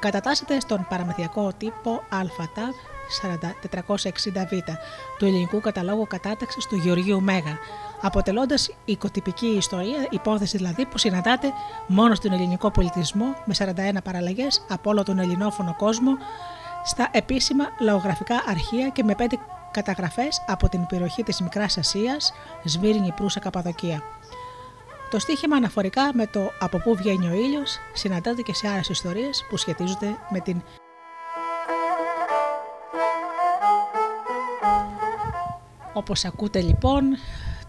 Κατατάσσεται στον παραμυθιακό τύπο ΑΤΑΒ 460β του ελληνικού καταλόγου κατάταξης του Γεωργίου Μέγα, αποτελώντας οικοτυπική ιστορία, υπόθεση δηλαδή που συναντάται μόνο στον ελληνικό πολιτισμό με 41 παραλλαγές από όλο τον ελληνόφωνο κόσμο στα επίσημα λαογραφικά αρχεία και με 5 καταγραφές από την περιοχή της Μικράς Ασίας, Σμύρνη, Προύσα, Καπαδοκία. Το στίχημα αναφορικά με το από πού βγαίνει ο ήλιος συναντάται και σε άλλες ιστορίες που σχετίζονται με την Όπως ακούτε λοιπόν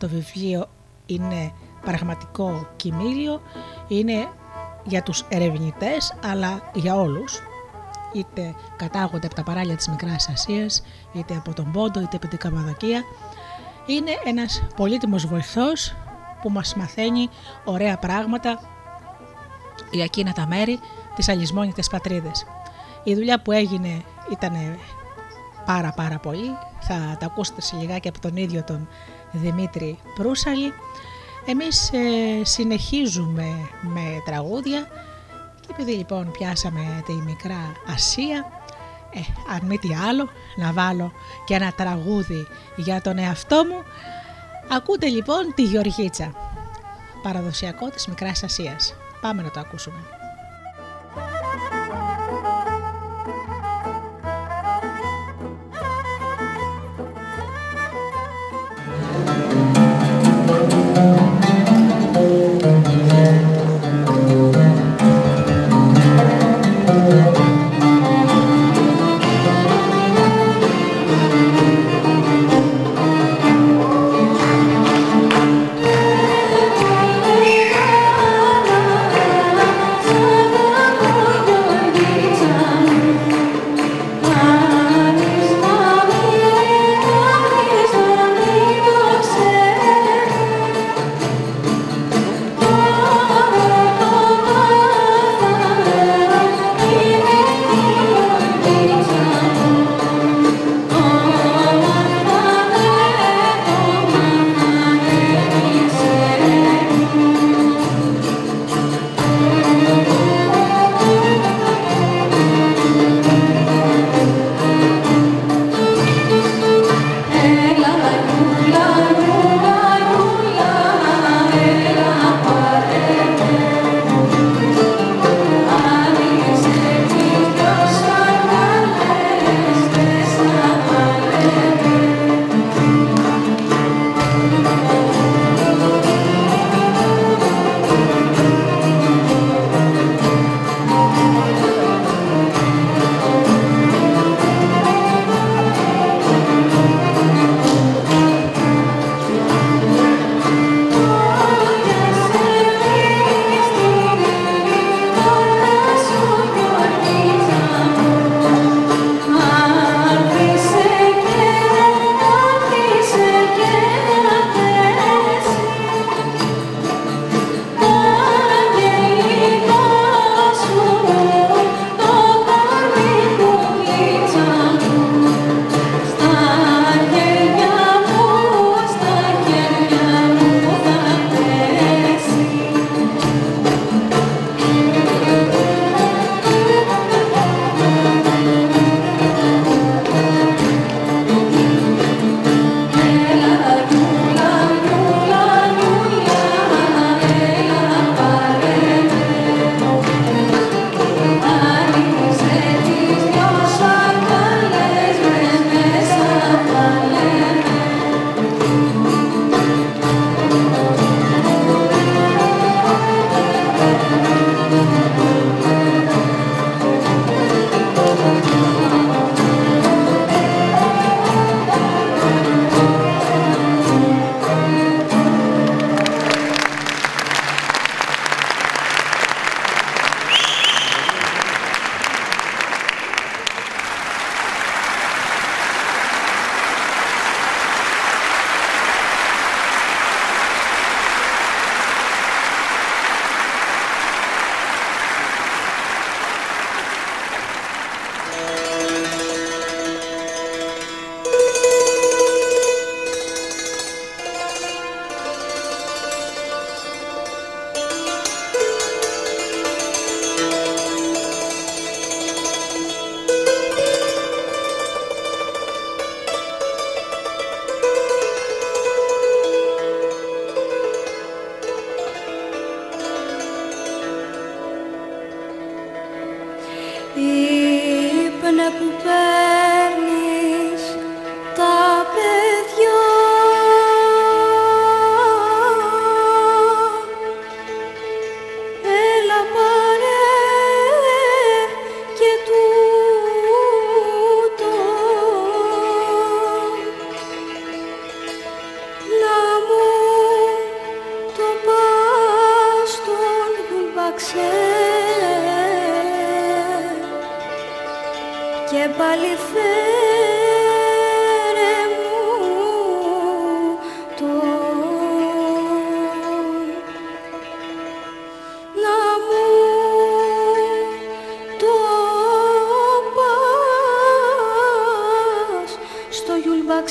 το βιβλίο είναι πραγματικό κοιμήλιο, είναι για τους ερευνητές αλλά για όλους. Είτε κατάγονται από τα παράλια της Μικράς Ασίας είτε από τον Πόντο είτε από την Καπαδοκία. Είναι ένας πολύτιμος βοηθός που μας μαθαίνει ωραία πράγματα για εκείνα τα μέρη της αλυσμόνιτες πατρίδες. Η δουλειά που έγινε ήταν πάρα πάρα πολύ, θα τα ακούσετε σε λιγάκι από τον ίδιο τον Δημήτρη Προύσαλη. Εμείς ε, συνεχίζουμε με τραγούδια και επειδή λοιπόν πιάσαμε τη Μικρά Ασία, ε, αν μη τι άλλο, να βάλω και ένα τραγούδι για τον εαυτό μου. Ακούτε λοιπόν τη Γεωργίτσα, παραδοσιακό της Μικράς Ασίας. Πάμε να το ακούσουμε.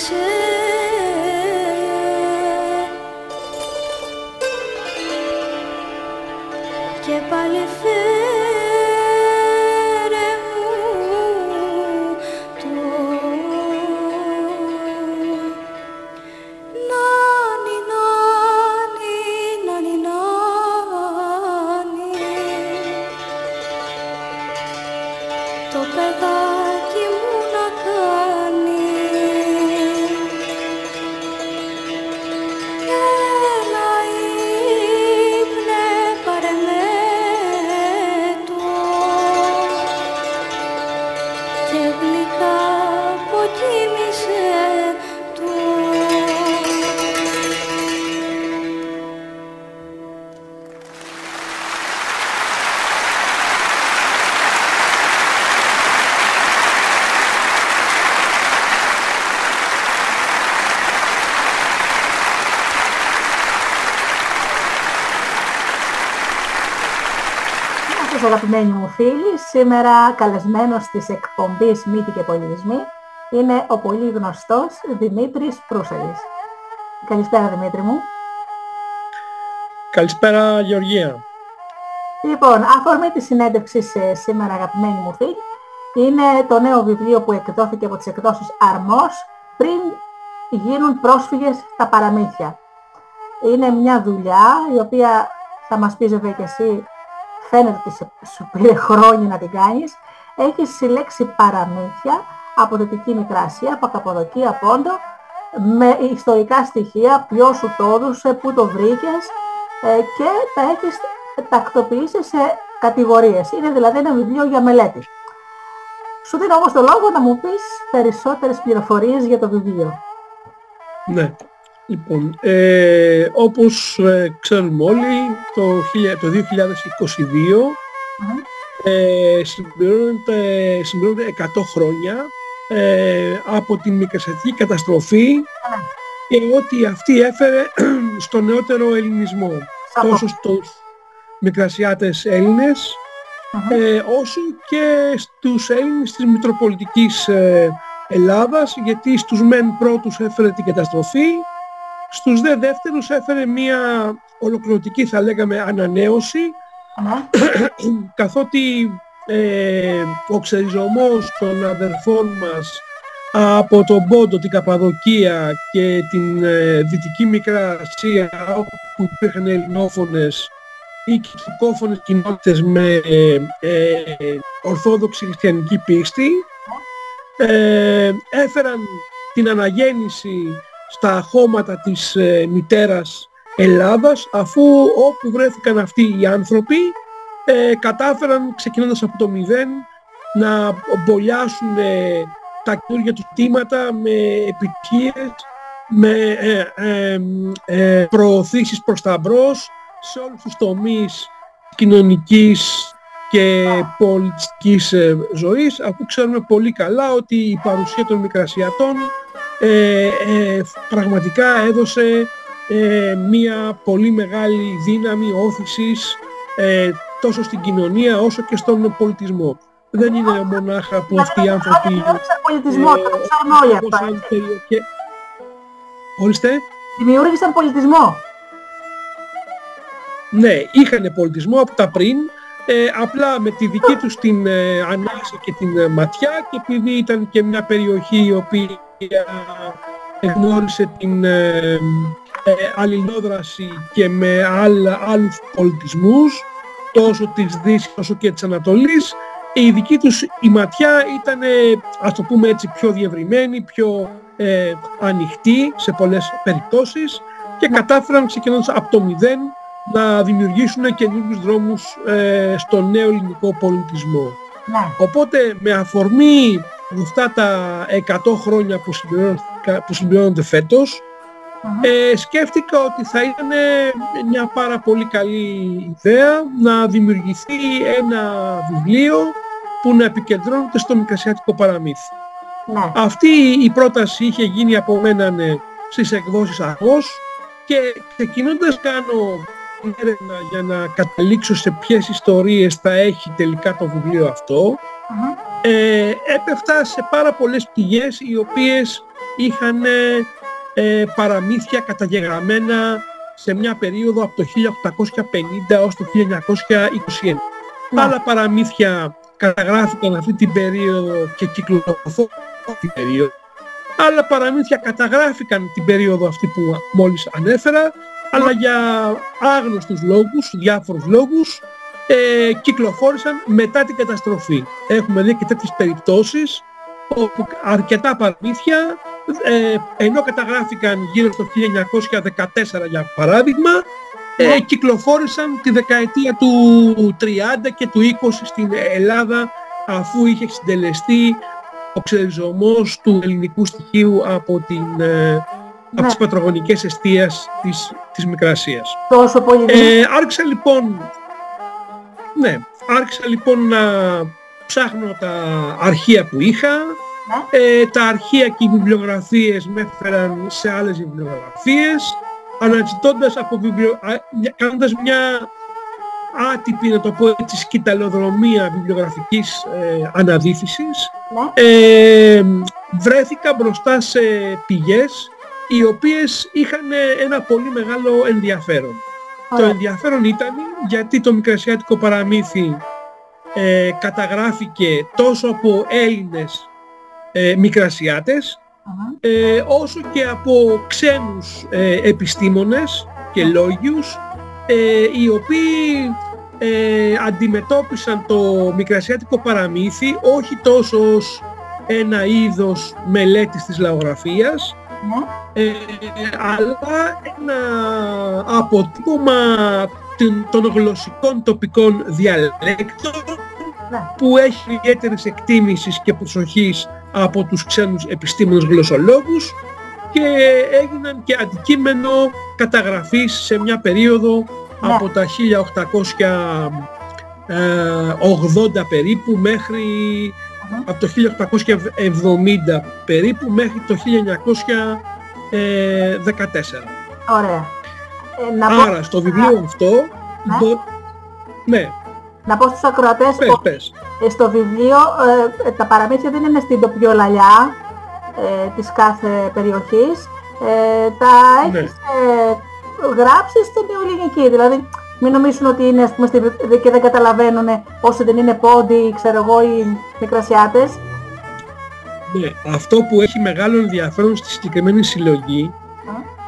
解 φίλοι, σήμερα καλεσμένος της εκπομπής Μύθοι και Πολιτισμοί είναι ο πολύ γνωστός Δημήτρης Προύσαλης. Καλησπέρα Δημήτρη μου. Καλησπέρα Γεωργία. Λοιπόν, αφορμή της συνέντευξης ε, σήμερα αγαπημένοι μου φίλοι είναι το νέο βιβλίο που εκδόθηκε από τις εκδόσεις Αρμός πριν γίνουν πρόσφυγες στα παραμύθια. Είναι μια δουλειά η οποία θα μας πεις βέβαια και εσύ φαίνεται ότι σε- σου πήρε χρόνια να την κάνεις. Έχεις συλλέξει παραμύθια από Δυτική Μικρά Ασία, από Καποδοκία, Πόντο, με ιστορικά στοιχεία, ποιος σου το έδωσε, πού το βρήκες ε, και τα έχεις τακτοποιήσει σε κατηγορίες. Είναι δηλαδή ένα βιβλίο για μελέτη. Σου δίνω όμως το λόγο να μου πεις περισσότερες πληροφορίες για το βιβλίο. Ναι. Λοιπόν, ε, όπως ε, ξέρουμε όλοι, το, χίλια- το 2022 Μμμ. ε, συμπληρώνεται, συμπληρώνεται 100 χρόνια ε, από την μικρασιατική καταστροφή και ό,τι αυτή έφερε στο νεότερο ελληνισμό. Σαφώς. Τόσο στους μικρασιάτες Έλληνες Μμμ. ε, όσο και στους Έλληνες της Μητροπολιτικής ε, Ελλάδας γιατί στους μεν πρώτους έφερε την καταστροφή στους δε δεύτερους έφερε μια ολοκληρωτική θα λέγαμε ανανέωση Ναι. καθότι ε, ο ξεριζωμός των αδερφών μας από τον Πόντο, την Καπαδοκία και την ε, Δυτική Μικρά Ασία όπου υπήρχαν ελληνόφωνες ή κυκλικόφωνες κοινότητες με ε, ε, ορθόδοξη χριστιανική πίστη ε, έφεραν την αναγέννηση στα χώματα της ε, μητέρας Ελλάδας αφού όπου βρέθηκαν αυτοί οι άνθρωποι ε, κατάφεραν ξεκινώντας από το μηδέν να μπολιάσουν ε, τα καινούργια τους τίματα με επιτυχίες, με ε, ε, ε, προωθήσεις προς τα μπρος σε όλους τους τομείς κοινωνικής και πολιτιστικής ε, ζωής αφού ξέρουμε πολύ καλά ότι η παρουσία των μικρασιατών ε, ε, πραγματικά έδωσε ε, μια πολύ μεγάλη δύναμη όθησης ε, τόσο στην κοινωνία όσο και στον πολιτισμό. Δεν είναι μονάχα που αυτοί οι άνθρωποι... Δημιούργησαν πολιτισμό, το ξέρουμε όλοι όπως αυτό. άλλες περιοχές- Ορίστε. Δημιούργησαν πολιτισμό. Ναι, είχαν πολιτισμό από τα πριν, ε, απλά με τη δική τους την ε, ανάσα και την ε, ματιά και επειδή ήταν και μια περιοχή η οποία γνώρισε την ε, ε, αλληλόδραση και με άλλα, άλλους πολιτισμούς, τόσο της Δύσης όσο και της Ανατολής, η δική τους η ματιά ήταν, ε, ας το πούμε έτσι, πιο διευρυμένη, πιο ε, ανοιχτή σε πολλές περιπτώσεις και κατάφεραν ξεκινώντας από το μηδέν να δημιουργήσουν καινούργιους δρόμους ε, στο νέο ελληνικό πολιτισμό. Ναι. Οπότε με αφορμή αυτά τα 100 χρόνια που, συμπληρώνθηκα- που συμπληρώνονται φέτος, Μμμ. ε, σκέφτηκα ότι θα ήταν μια πάρα πολύ καλή ιδέα να δημιουργηθεί ένα βιβλίο που να επικεντρώνεται στο μικρασιατικό παραμύθι. Ναι. Αυτή η πρόταση είχε γίνει από μένα ναι, στις εκδόσεις Αγός και ξεκινώντας κάνω έρευνα για να καταλήξω σε ποιες ιστορίες θα έχει τελικά το βιβλίο αυτό Μμμ. ε, έπεφτα σε πάρα πολλές πηγές οι οποίες είχαν ε, παραμύθια καταγεγραμμένα σε μια περίοδο από το 1850 ως το 1921. Ναι. Άλλα παραμύθια καταγράφηκαν αυτή την περίοδο και κυκλοφόρησαν την περίοδο. Άλλα παραμύθια καταγράφηκαν την περίοδο αυτή που μόλις ανέφερα, αλλά για άγνωστους λόγους, διάφορους λόγους, ε, κυκλοφόρησαν μετά την καταστροφή. Έχουμε δει και τέτοιες περιπτώσεις όπου αρκετά παραμύθια ε, ενώ καταγράφηκαν γύρω στο 1914 για παράδειγμα ε, κυκλοφόρησαν τη δεκαετία του 30 και του 20 στην Ελλάδα αφού είχε συντελεστεί ο ξεριζωμός του ελληνικού στοιχείου από, την, ε, από Ναι. τις πατρογονικές αιστείας της, της Μικρασίας. Τόσο πολύ Ε, άρχισα λοιπόν, ναι, άρχισα λοιπόν να ψάχνω τα αρχεία που είχα. Ε, τα αρχεία και οι βιβλιογραφίες με έφεραν σε άλλες βιβλιογραφίες, αναζητώντας από βιβλιο... α, μια- κάνοντας μια άτυπη, να το πω έτσι, σκηταλοδρομία βιβλιογραφικής ε, αναδύφισης. Ναι. Ε, βρέθηκα μπροστά σε πηγές οι οποίες είχαν ένα πολύ μεγάλο ενδιαφέρον. Το Ωραία. ενδιαφέρον ήταν γιατί το μικρασιάτικο παραμύθι ε, καταγράφηκε τόσο από Έλληνες ε, μικρασιάτες ε, όσο και από ξένους ε, επιστήμονες και λόγιους ε, οι οποίοι ε, αντιμετώπισαν το μικρασιάτικο παραμύθι όχι τόσο ως ένα είδος μελέτης της λαογραφίας Ναι. ε, αλλά ένα αποτύπωμα των- των γλωσσικών τοπικών διαλέκτων που έχει ιδιαίτερης εκτίμησης και προσοχής από τους ξένους επιστήμονες γλωσσολόγους και έγιναν και αντικείμενο καταγραφής σε μια περίοδο από τα 1880 περίπου μέχρι από το 1870 περίπου μέχρι το 1914. Ωραία. Ε, να, πω, Άρα στο βιβλίο αυτό μπο- ναι, να πω στους ακροατές πες, ότι πες. ε, στο βιβλίο ε, ε, τα παραμύθια δεν είναι στην τοπιολαλιά ε, της κάθε περιοχής. Ε, τα Ναι. έχεις ε, γράψεις στην νεοελληνική. Δηλαδή μην νομίζουν ότι είναι ας πούμε, στη, και δεν καταλαβαίνουν όσο δεν είναι πόντι, ξέρω εγώ, οι μικρασιάτες. Ναι, αυτό που έχει μεγάλο ενδιαφέρον στη συγκεκριμένη συλλογή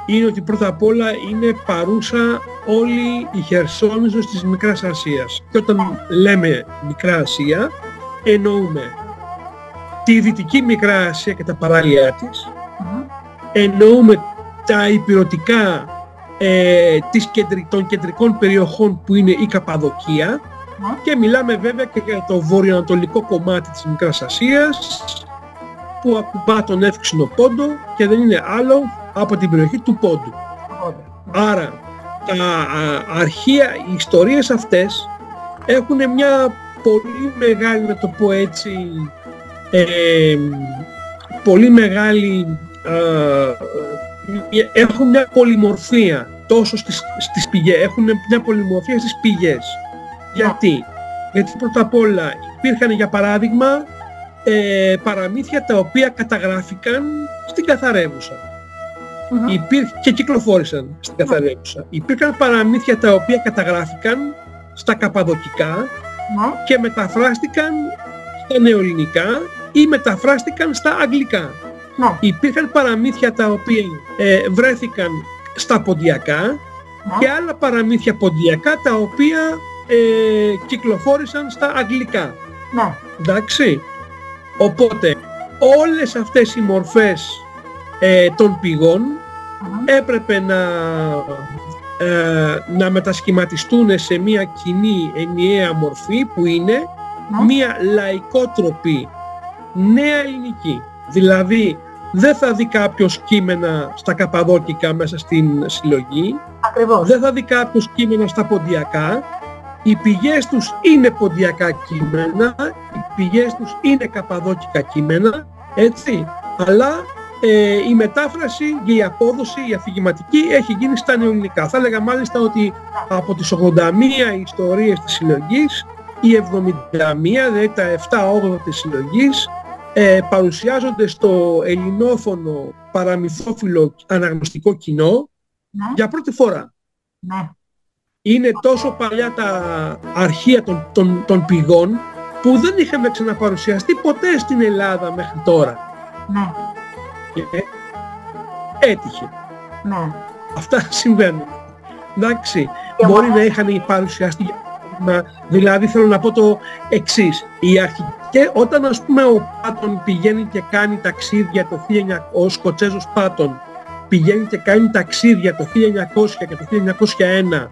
είναι ότι πρώτα απ' όλα είναι παρούσα όλη η Χερσόνησος της Μικράς Ασίας. Και όταν λέμε Μικρά Ασία, εννοούμε τη Δυτική Μικρά Ασία και τα παράλια της, εννοούμε τα υπηρετικά ε, της κεντρι- των κεντρικών περιοχών που είναι η Καπαδοκία. Και μιλάμε βέβαια και για το βορειοανατολικό κομμάτι της Μικράς Ασίας που ακουμπά τον εύξηνο πόντο και δεν είναι άλλο από την περιοχή του πόντου. Άρα τα α, αρχεία, οι ιστορίες αυτές έχουν μια πολύ μεγάλη, να το πω έτσι, ε, πολύ μεγάλη, α, μια- έχουν μια πολυμορφία τόσο στις, στις πηγές, έχουν μια πολυμορφία στις πηγές. Γιατί, γιατί πρώτα απ' όλα υπήρχαν για παράδειγμα ε, παραμύθια τα οποία καταγράφηκαν στην καθαρέμουσα. Υπήρχε και κυκλοφόρησαν στην καθαρέμουσα. Υπήρχαν παραμύθια τα οποία καταγράφηκαν στα καπαδοκικά και μεταφράστηκαν στα νεοελληνικά ή μεταφράστηκαν στα αγγλικά. Υπήρχαν παραμύθια τα οποία ε, βρέθηκαν στα ποντιακά και άλλα παραμύθια ποντιακά τα οποία ε, κυκλοφόρησαν στα αγγλικά. Ναι. Εντάξει. Οπότε όλες αυτές οι μορφές ε, των πηγών έπρεπε να, ε, να μετασχηματιστούν σε μια κοινή ενιαία μορφή που είναι μια λαϊκότροπη νέα ελληνική. Δηλαδή δεν θα δει κάποιος κείμενα στα καπαδόκικα μέσα στην συλλογή, Ακριβώς. δεν θα δει κάποιος κείμενα στα ποντιακά, οι πηγές τους είναι ποντιακά κείμενα, οι πηγές τους είναι καπαδόκικα κείμενα, έτσι, αλλά ε, η μετάφραση και η απόδοση, η αφηγηματική έχει γίνει στα νεοελληνικά. Θα έλεγα μάλιστα ότι από τις 81 ιστορίες της συλλογής, οι 71, δηλαδή τα 7-8 της συλλογής, ε, παρουσιάζονται στο ελληνόφωνο παραμυθόφιλο αναγνωστικό κοινό Ναι. για πρώτη φορά. Ναι. Είναι τόσο παλιά τα αρχεία των, των, των πηγών που δεν είχαμε ξαναπαρουσιαστεί ποτέ στην Ελλάδα μέχρι τώρα. Ναι. Και έτυχε. Ναι. Αυτά συμβαίνουν. Εντάξει, Και μπορεί μου να είχαν παρουσιαστεί μα, δηλαδή θέλω να πω το εξής. Η αρχή, και όταν ας πούμε ο Πάτον πηγαίνει και κάνει ταξίδια το 1900, ο Σκοτσέζος Πάτον πηγαίνει και κάνει ταξίδια το 1900 και το 1901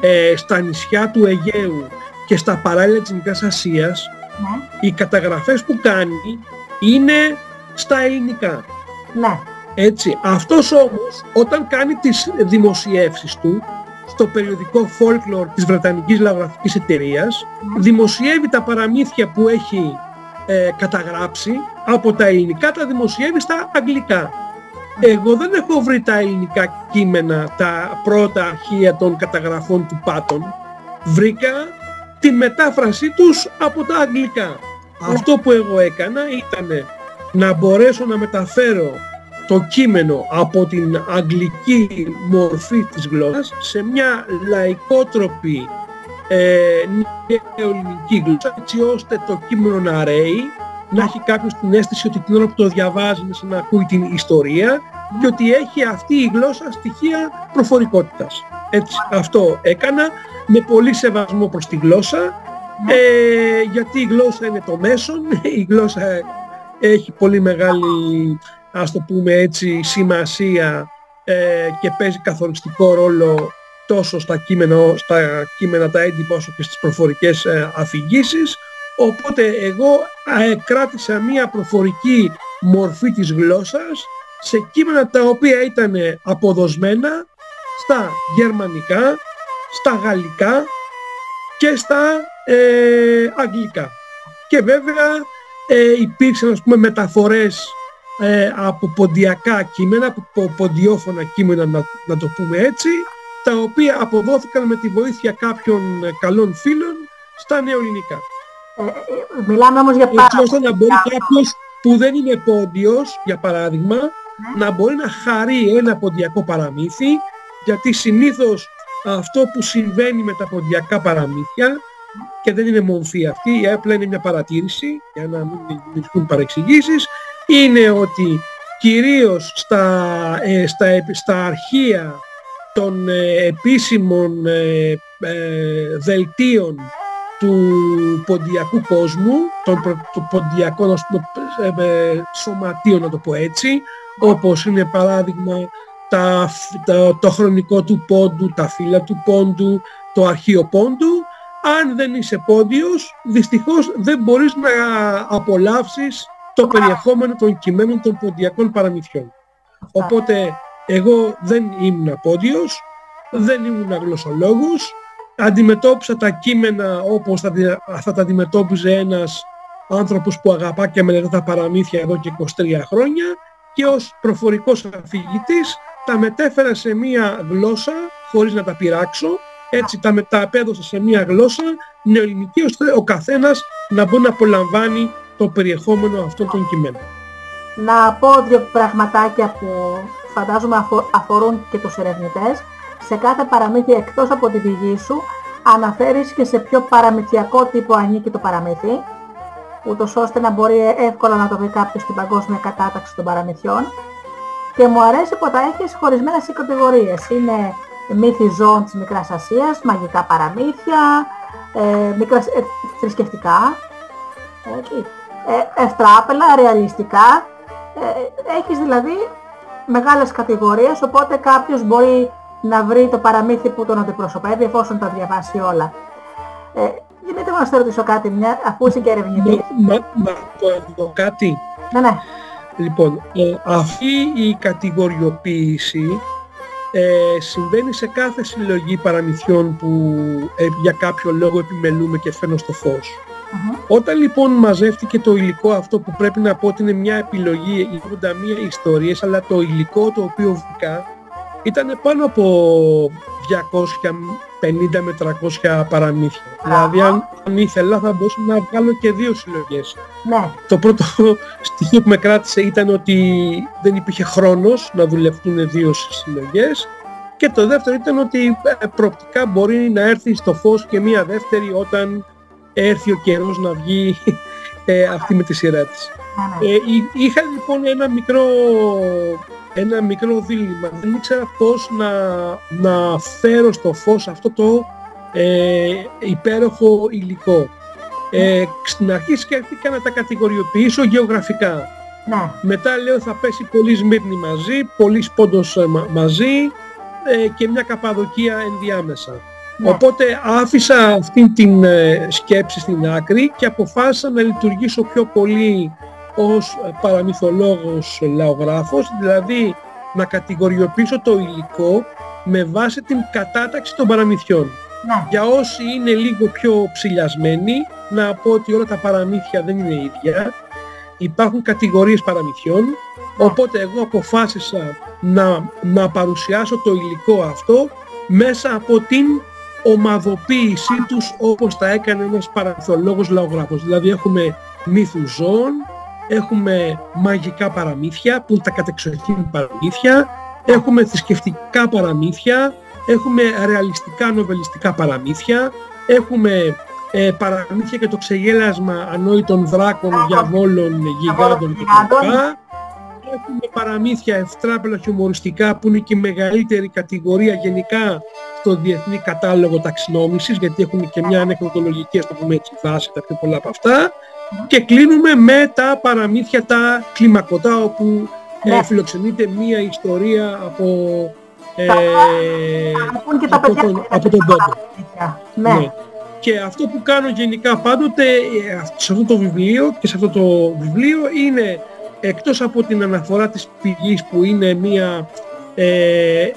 ε, στα νησιά του Αιγαίου και στα παράλια της Μικράς Ασίας, Ναι. οι καταγραφές που κάνει είναι στα ελληνικά. Ναι. Έτσι, αυτός όμως όταν κάνει τις δημοσιεύσεις του στο περιοδικό Folklore της Βρετανικής Λαογραφικής Εταιρείας δημοσιεύει τα παραμύθια που έχει ε, καταγράψει από τα ελληνικά τα δημοσιεύει στα αγγλικά. Εγώ δεν έχω βρει τα ελληνικά κείμενα, τα πρώτα αρχεία των καταγραφών του Πάτων. Βρήκα τη μετάφρασή τους από τα αγγλικά. Αυτό που εγώ έκανα ήταν να μπορέσω να μεταφέρω το κείμενο από την αγγλική μορφή της γλώσσας σε μια λαϊκότροπη ε, νεοελληνική γλώσσα έτσι ώστε το κείμενο να ρέει, να έχει κάποιος την αίσθηση ότι την ώρα που το διαβάζει είναι σαν να ακούει την ιστορία και ότι έχει αυτή η γλώσσα στοιχεία προφορικότητας. Έτσι, αυτό έκανα με πολύ σεβασμό προς τη γλώσσα ε, γιατί η γλώσσα είναι το μέσον, η γλώσσα έχει πολύ μεγάλη ας το πούμε έτσι σημασία ε, και παίζει καθοριστικό ρόλο τόσο στα κείμενα, στα κείμενα τα έντυπα όσο και στις προφορικές ε, αφηγήσεις οπότε εγώ ε, κράτησα μία προφορική μορφή της γλώσσας σε κείμενα τα οποία ήταν αποδοσμένα στα γερμανικά, στα γαλλικά και στα ε, αγγλικά. Και βέβαια ε, υπήρξαν ας πούμε μεταφορές ε, από ποντιακά κείμενα, από ποντιόφωνα κείμενα να, να το πούμε έτσι, τα οποία αποδόθηκαν με τη βοήθεια κάποιων ε, καλών φίλων στα νεοελληνικά. Ε, ε, μιλάμε όμως για πάρα Έτσι ώστε να μπορεί πολύ- κάποιος που δεν είναι πόντιος, για παράδειγμα, να μπορεί να χαρεί ένα ποντιακό παραμύθι, γιατί συνήθως αυτό που συμβαίνει με τα ποντιακά παραμύθια, και δεν είναι μομφή αυτή, απλά είναι μια παρατήρηση, για να μην δημιουργηθούν παρεξηγήσεις, είναι ότι κυρίως στα, ε, στα, επ- στα αρχεία των ε, επίσημων ε, ε, δελτίων του ποντιακού κόσμου, των, προ- των ποντιακών ας πούμε, ε, ε, σωματείων να το πω έτσι, όπως είναι παράδειγμα τα, φ- τα- το χρονικό του πόντου, τα φύλλα του πόντου, το αρχείο πόντου, αν δεν είσαι πόντιος, δυστυχώς δεν μπορείς να απολαύσεις το περιεχόμενο των κειμένων των ποντιακών παραμυθιών. Οπότε εγώ δεν ήμουν πόντιος, δεν ήμουν γλωσσολόγος, αντιμετώπισα τα κείμενα όπως θα, δι- θα τα αντιμετώπιζε ένας άνθρωπος που αγαπά και μελετά τα παραμύθια εδώ και 23 χρόνια και ως προφορικός αφηγητής τα μετέφερα σε μία γλώσσα χωρίς να τα πειράξω. Έτσι τα μεταπέδωσα σε μία γλώσσα νεοελληνική ώστε ο καθένας να μπορεί να απολαμβάνει το περιεχόμενο αυτών των κειμένων. Να πω δύο πραγματάκια που φαντάζομαι αφο- αφορούν και τους ερευνητές. Σε κάθε παραμύθι εκτός από την πηγή σου αναφέρεις και σε ποιο παραμυθιακό τύπο ανήκει το παραμύθι ούτως ώστε να μπορεί εύκολα να το βρει κάποιος στην παγκόσμια κατάταξη των παραμυθιών και μου αρέσει που τα έχεις χωρισμένα σε κατηγορίες. Είναι μύθοι ζώων της Μικράς Ασίας, μαγικά παραμύθια, ε, μικράς, ε, θρησκευτικά, έτσι, ε, ευτράπελα, ρεαλιστικά. Ε, έχεις δηλαδή μεγάλες κατηγορίες, οπότε κάποιος μπορεί να βρει το παραμύθι που τον αντιπροσωπεύει εφόσον τα διαβάσει όλα. Ε, Δημήτρη, να σε ρωτήσω κάτι, μια, αφού είσαι και ερευνητής. Να, να πω εδώ κάτι. Ναι, ναι. Λοιπόν, ε, αυτή η κατηγοριοποίηση ε, συμβαίνει σε κάθε συλλογή παραμυθιών που ε, για κάποιο λόγο επιμελούμε και φαίνω στο φως. Μμμ. Όταν λοιπόν μαζεύτηκε το υλικό αυτό που πρέπει να πω ότι είναι μια επιλογή, λέγοντα μία ιστορίες, αλλά το υλικό το οποίο βρήκα ήταν πάνω από 200 50 με 300 παραμύθια. Δηλαδή αν, αν ήθελα θα μπορούσα να βγάλω και δύο συλλογές. Ναι. Το πρώτο στοιχείο που με κράτησε ήταν ότι δεν υπήρχε χρόνος να δουλευτούν δύο συλλογές και το δεύτερο ήταν ότι ε, προοπτικά μπορεί να έρθει στο φως και μία δεύτερη όταν έρθει ο καιρός να βγει ε, αυτή με τη σειρά της. Ναι, ναι. Ε, εί- είχα λοιπόν ένα μικρό, ένα μικρό δίλημα. Δεν ήξερα πώς να, να φέρω στο φως αυτό το ε, υπέροχο υλικό. Ε, στην αρχή σκέφτηκα να τα κατηγοριοποιήσω γεωγραφικά. ναι. Μετά λέω θα πέσει πολύ Σμύρνη μαζί, πολύ Πόντος ε, μα- μαζί ε, και μια Καπαδοκία ενδιάμεσα. Ναι. Οπότε άφησα αυτή την ε, σκέψη στην άκρη και αποφάσισα να λειτουργήσω πιο πολύ ως ε, παραμυθολόγος λαογράφος, δηλαδή να κατηγοριοποιήσω το υλικό με βάση την κατάταξη των παραμυθιών. ναι. Για όσοι είναι λίγο πιο ψηλιασμένοι, να πω ότι όλα τα παραμύθια δεν είναι ίδια. Υπάρχουν κατηγορίες παραμυθιών, οπότε εγώ αποφάσισα να, να παρουσιάσω το υλικό αυτό μέσα από την ομαδοποίησή τους όπως τα έκανε ένας παραμυθολόγος λαογράφος. Δηλαδή έχουμε μύθους ζώων, έχουμε μαγικά παραμύθια που είναι τα κατεξοχήν παραμύθια, έχουμε θρησκευτικά παραμύθια, έχουμε ρεαλιστικά νοβελιστικά παραμύθια, έχουμε ε, παραμύθια και το ξεγέλασμα ανόητων δράκων, διαβόλων, γιγάντων κτλ. Έχουμε παραμύθια ευτράπελα χιουμοριστικά που είναι και η μεγαλύτερη κατηγορία γενικά στο διεθνή κατάλογο ταξινόμησης γιατί έχουν και μια ανεκδοτολογική ας το πούμε έτσι βάση τα πιο πολλά από αυτά και κλείνουμε με τα παραμύθια τα κλιμακωτά όπου ε, Ναι. φιλοξενείται μια ιστορία από, ε, Θα πούν και τα από, παιδιά. τον, από τον Πόντο. Ναι. Ναι. Και αυτό που κάνω γενικά πάντοτε ε, σε αυτό το βιβλίο και σε αυτό το βιβλίο είναι εκτός από την αναφορά της πηγής που είναι μία, ε,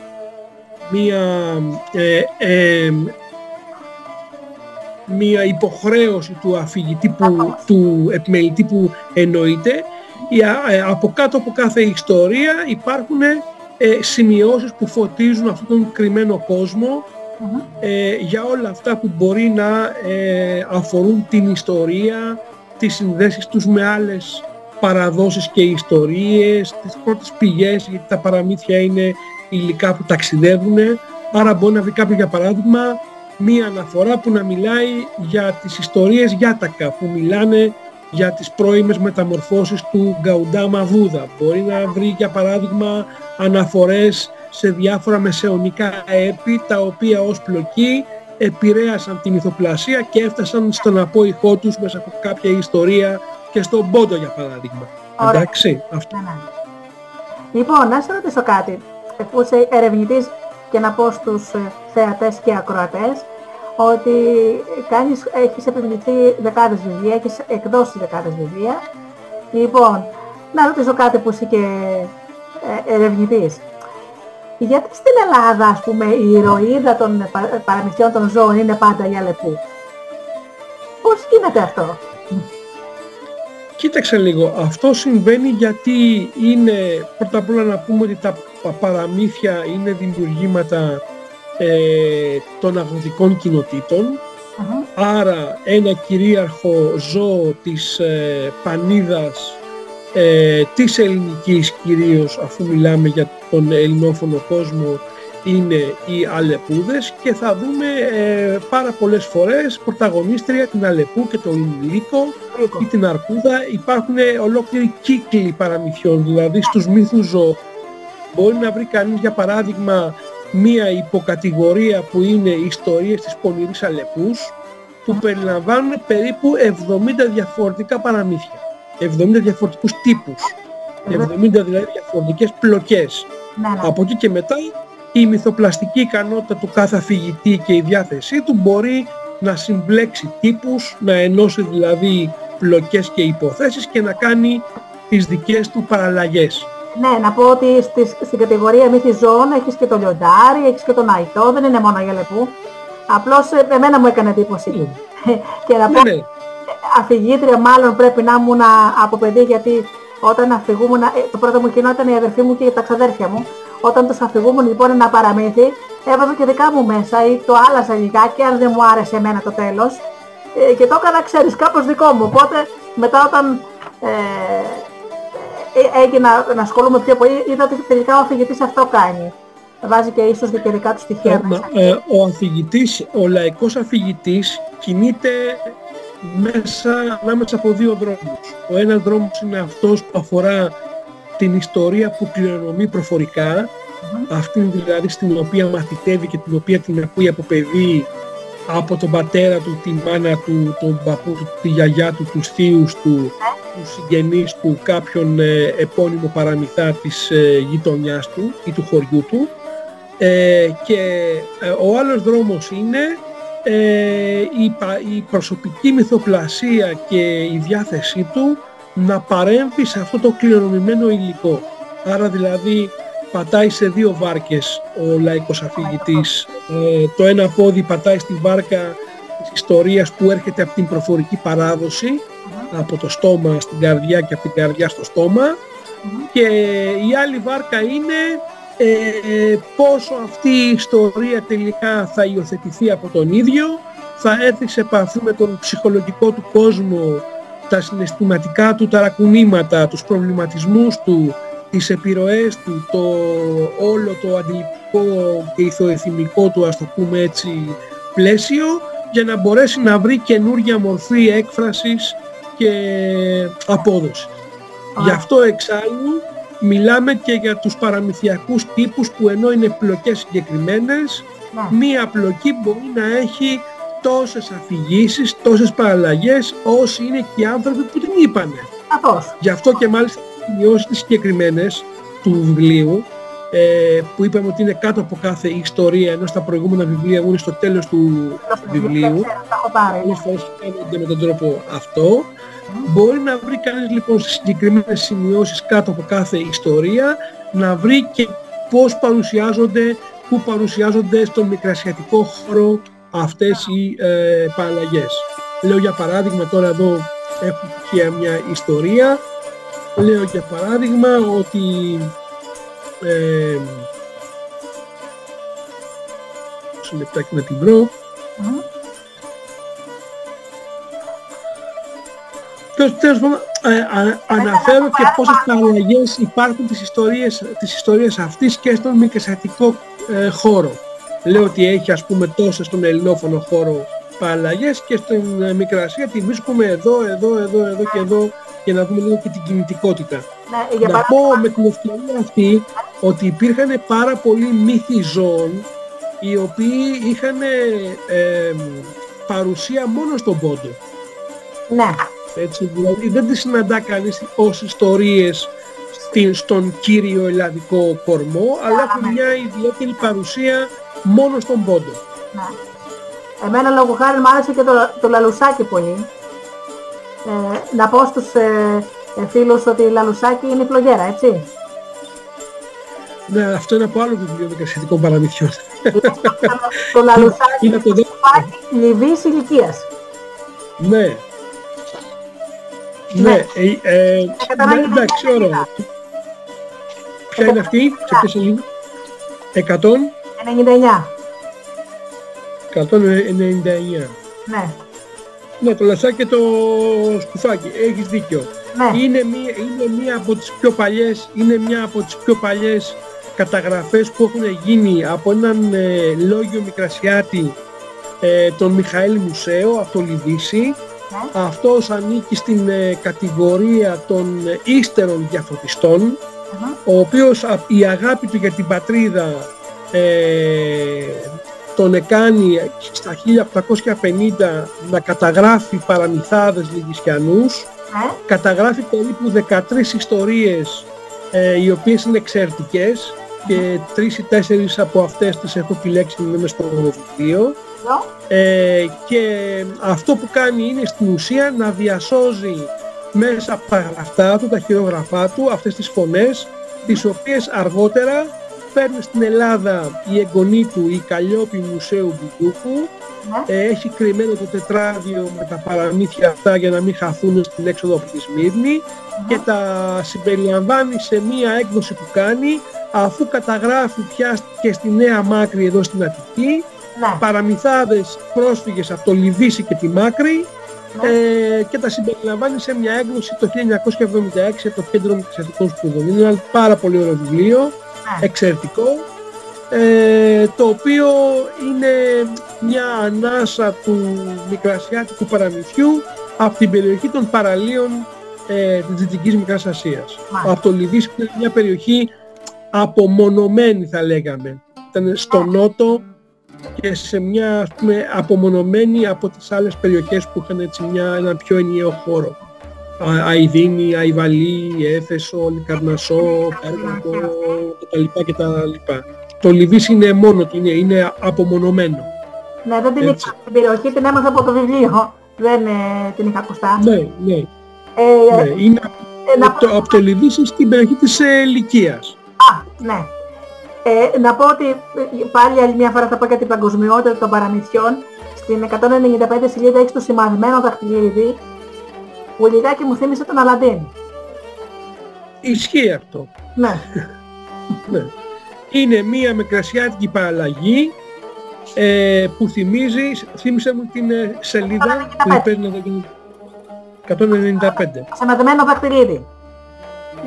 μία, ε, ε, μία υποχρέωση του αφηγητή που, του επιμελητή που εννοείται η, α- ε, από κάτω από κάθε ιστορία υπάρχουν ε, σημειώσεις που φωτίζουν αυτόν τον κρυμμένο κόσμο Μμμ. ε, για όλα αυτά που μπορεί να ε, αφορούν την ιστορία, τις συνδέσεις τους με άλλες παραδόσεις και ιστορίες, τις πρώτες πηγές, γιατί τα παραμύθια είναι υλικά που ταξιδεύουν. Άρα μπορεί να βρει κάποιο για παράδειγμα μία αναφορά που να μιλάει για τις ιστορίες Γιάτακα, που μιλάνε για τις πρώιμες μεταμορφώσεις του Γκαουντάμα Βούδα. Μπορεί να βρει για παράδειγμα αναφορές σε διάφορα μεσαιωνικά έπι τα οποία ως πλοκή επηρέασαν τη μυθοπλασία και έφτασαν στον απόϊχό τους μέσα από κάποια ιστορία και στον Πόντο για παράδειγμα. Ωραία. Εντάξει, αυτό. Ναι, ναι. Λοιπόν, να σε ρωτήσω κάτι. Εφού είσαι ερευνητής και να πω στους ε, θεατές και ακροατές ότι κάνεις, έχεις επιμεληθεί δεκάδες βιβλία, έχεις εκδώσει δεκάδες βιβλία. Λοιπόν, να ρωτήσω κάτι που είσαι και ε, ερευνητής. Γιατί στην Ελλάδα, ας πούμε, η ηρωίδα των πα- παραμυθιών των ζώων είναι πάντα η Αλεπού. Πώς γίνεται αυτό; Κοίταξε λίγο, αυτό συμβαίνει γιατί είναι, πρώτα απ' όλα να πούμε ότι τα πα- παραμύθια είναι δημιουργήματα ε, των αγροτικών κοινοτήτων, Μμμ. άρα ένα κυρίαρχο ζώο της ε, πανίδας ε, της ελληνικής κυρίως αφού μιλάμε για τον ελληνόφωνο κόσμο είναι οι Αλεπούδες και θα δούμε ε, πάρα πολλές φορές πρωταγωνίστρια την Αλεπού και τον Λύκο Ρίκο. ή την Αρκούδα υπάρχουν ολόκληροι κύκλοι παραμυθιών, δηλαδή στους μύθους ζώων. Μπορεί να βρει κανείς για παράδειγμα μία υποκατηγορία που είναι οι ιστορίες της πονηρής Αλεπούς που περιλαμβάνουν περίπου 70 διαφορετικά παραμύθια. 70 διαφορετικούς τύπους. 70 δηλαδή διαφορετικές πλοκές. Ναι, ναι. Από εκεί και μετά η μυθοπλαστική ικανότητα του κάθε αφηγητή και η διάθεσή του μπορεί να συμπλέξει τύπους, να ενώσει δηλαδή πλοκές και υποθέσεις και να κάνει τις δικές του παραλλαγές. Ναι, να πω ότι στις, στην κατηγορία μύθι ζώων έχεις και το λιοντάρι, έχεις και τον αϊτό, δεν είναι μόνο για λεπού. Απλώς ε, εμένα μου έκανε εντύπωση. και να πω, Ναι, ναι, αφηγήτρια μάλλον πρέπει να ήμουν από παιδί γιατί όταν αφηγούμουν, ε, το πρώτο μου κοινό ήταν η αδερφή μου και τα ξαδέρφια μου. Όταν τους αφηγούμουν λοιπόν ένα παραμύθι, έβαζα και δικά μου μέσα ή το άλλαζα λιγάκι αν δεν μου άρεσε εμένα το τέλος ε, και το έκανα, ξέρεις, κάπως δικό μου. Οπότε μετά όταν ε, ε, έγινα να ασχολούμαι πιο πολύ, είδα ότι τελικά ο αφηγητής αυτό κάνει. Βάζει και ίσως και δικά του στοιχεία Ε, μέσα. μα, ε, ο αφηγητής, ο λαϊκός αφηγητής κινείται μέσα, ανάμεσα από δύο δρόμους. Ο ένας δρόμος είναι αυτός που αφορά την ιστορία που κληρονομεί προφορικά, αυτήν δηλαδή στην οποία μαθητεύει και την οποία την ακούει από παιδί από τον πατέρα του, τη μάνα του, τον παππού του, τη γιαγιά του, τους θείους του, τους συγγενείς του, κάποιον ε, επώνυμο παραμυθά της ε, γειτονιάς του ή του χωριού του. Ε, και ε, ο άλλος δρόμος είναι ε, η, πα- η προσωπική μυθοπλασία και η διάθεσή του να παρέμβει σε αυτό το κληρονομημένο υλικό. Άρα δηλαδή πατάει σε δύο βάρκες ο λαϊκός αφηγητής. Ε, το ένα πόδι πατάει στη βάρκα της ιστορίας που έρχεται από την προφορική παράδοση, από το στόμα στην καρδιά και από την καρδιά στο στόμα. Και η άλλη βάρκα είναι ε, πόσο αυτή η ιστορία τελικά θα υιοθετηθεί από τον ίδιο, θα έρθει σε επαφή με τον ψυχολογικό του κόσμο, τα συναισθηματικά του ταρακουνήματα, τους προβληματισμούς του, τις επιρροές του, το όλο το αντιληπτικό και ηθοεθυμικό του, ας το πούμε έτσι, πλαίσιο, για να μπορέσει να βρει καινούργια μορφή έκφρασης και απόδοσης. Γι' αυτό εξάλλου μιλάμε και για τους παραμυθιακούς τύπους που ενώ είναι πλοκές συγκεκριμένες, Ναι. μία πλοκή μπορεί να έχει τόσες αφηγήσεις, τόσες παραλλαγές, όσοι είναι και οι άνθρωποι που την είπανε. Καθώς. Γι' αυτό και μάλιστα οι σημειώσεις τις συγκεκριμένες του βιβλίου, ε, που είπαμε ότι είναι κάτω από κάθε ιστορία, ενώ στα προηγούμενα βιβλία είναι στο τέλος του βιβλίου, Δεν ξέρω, τα έχω πάρει. πολλές φορές κάνονται με τον τρόπο αυτό. Μπορεί να βρει κανείς λοιπόν στις συγκεκριμένες σημειώσεις κάτω από κάθε ιστορία να βρει και πώς παρουσιάζονται, πού παρουσιάζονται στον μικρασιατικό χώρο αυτές οι ε, παραλλαγές. Λέω για παράδειγμα τώρα εδώ έχω και μια ιστορία. Λέω για παράδειγμα ότι ε, μισό λεπτάκι να την βρω. Μμμ. Τέλος, τέλος πάντων, ε, α- αναφέρω και πόσες παραλλαγές υπάρχουν τις ιστορίες, τις ιστορίες αυτής και στον μικρασιατικό ε, χώρο. Λέω ότι έχει ας πούμε τόσες στον ελληνόφωνο χώρο παραλλαγές και στην ε, Μικρασία τη βρίσκουμε εδώ, εδώ, εδώ, εδώ και εδώ για να δούμε λίγο και την κινητικότητα. Ναι, για να παράδειγμα, πω με την ευκαιρία αυτή ότι υπήρχαν πάρα πολλοί μύθοι ζώων οι οποίοι είχαν ε, παρουσία μόνο στον πόντο. ναι, Έτσι, δηλαδή δεν τις συναντά κανείς ως ιστορίες στην, στον κύριο ελλαδικό κορμό, αλλά έχουν μια ιδιαίτερη παρουσία μόνο στον πόντο. ναι. Εμένα λόγω χάρη μου άρεσε και το, το λαλουσάκι πολύ. Ε, να πω στους ε, ε, φίλους ότι η λαλουσάκι είναι φλογέρα, έτσι. Ναι, αυτό είναι από άλλο βιβλίο δικασιατικών παραμυθιών. το λαλουσάκι Είναι το δεύτερο. λιβύης ηλικίας. Ναι. Ναι, ε, ε, κατάλαβα ναι, εντάξει, ωραία. Ποια είναι αυτή, σε ποια σελίδα. 100, 99. 199. Ναι, Ναι, το λασάκι και το σκουφάκι. Έχεις δίκιο. ναι. Είναι μία, είναι μία από τις πιο παλιές, είναι μια από τις πιο παλιές καταγραφές που έχουν γίνει από έναν ε, λόγιο Μικρασιάτη, ε, τον Μιχαήλ Μουσέο, από το Λιδίσι. Αυτός ανήκει στην ε, κατηγορία των ε, ύστερων διαφωτιστών, ο οποίος α- η αγάπη του για την πατρίδα ε, τον εκάνει στα 1850 να καταγράφει παραμυθάδες λυγισιανούς ναι. καταγράφει περίπου 13 ιστορίες ε, οι οποίες είναι εξαιρετικές και τρεις ή τέσσερις από αυτές τις έχω επιλέξει να είναι μες στο βιβλίο Εδώ. ε, και αυτό που κάνει είναι στην ουσία να διασώζει μέσα από τα γραφτά του, τα χειρόγραφά του αυτές τις φωνές τις οποίες αργότερα παίρνει στην Ελλάδα η εγγονή του η Καλλιόπη Μουσέου Μπουντούκου Ναι. Ε, έχει κρυμμένο το τετράδιο με τα παραμύθια αυτά για να μην χαθούν στην έξοδο από τη Σμύρνη και τα συμπεριλαμβάνει σε μία έκδοση που κάνει αφού καταγράφει πια και στη Νέα Μάκρη εδώ στην Αττική Ναι. παραμυθάδες πρόσφυγες από το Λιβύση και τη Μάκρη Ναι. ε, και τα συμπεριλαμβάνει σε μια έκδοση το 1976 από το Κέντρο Μικρασιατικών Σπουδών. Είναι ένα πάρα πολύ ωραίο βιβλίο, Ναι. Εξαιρετικό, ε, το οποίο είναι μια ανάσα του μικρασιάτικου παραμυθιού από την περιοχή των παραλίων ε, της Δυτικής Μικράς Ασίας. Μάλιστα. Από το Λιβύση που είναι μια περιοχή απομονωμένη θα λέγαμε. Ήταν στο νότο και σε μια ας πούμε, απομονωμένη από τις άλλες περιοχές που είχαν έτσι μια, ένα πιο ενιαίο χώρο. Α- Αιδίνη, Αϊβαλή, Έφεσο, Λικαρνασό, Πέργαμο κτλ. κτλ. Το Λιβύση είναι μόνο του, είναι, είναι απομονωμένο. Ναι, δεν την Έτσι. είχα την περιοχή, την έμαθα από το βιβλίο. Δεν ε, την είχα ακουστά. Ναι, ναι, Ε, ναι. Είναι ε, να από το, από το Λιβύση στην περιοχή της ε, Λυκίας. Α, ναι. Ε, να πω ότι ε, πάλι άλλη μια φορά θα πω για την παγκοσμιότητα των παραμυθιών. Στην 195 σελίδα έχει το σημαδεμένο δαχτυλίδι που λιγάκι μου θύμισε τον Αλαντίν. Ισχύει αυτό. Ναι, Ναι. Είναι μία μικρασιάτικη παραλλαγή ε, που θυμίζει, θύμισε μου την ε, σελίδα που 195. παίρνει εδώ και- 195. σημαδεμένο δαχτυλίδι.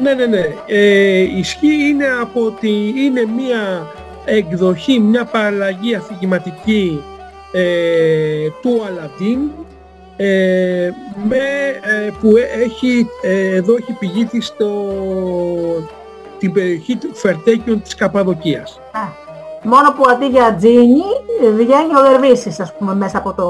Ναι, ναι, ναι. Ε, ισχύει είναι από ότι είναι μία εκδοχή, μια παραλλαγή αφηγηματική ε, του Αλαντίν ε, με, ε, που ε- έχει, ε, εδώ έχει πηγή της στο, την περιοχή του Φερτέκιον της Καπαδοκίας. Α, μόνο που αντί για τζίνι ε, βγαίνει ο Δερβίσης ας πούμε μέσα από το,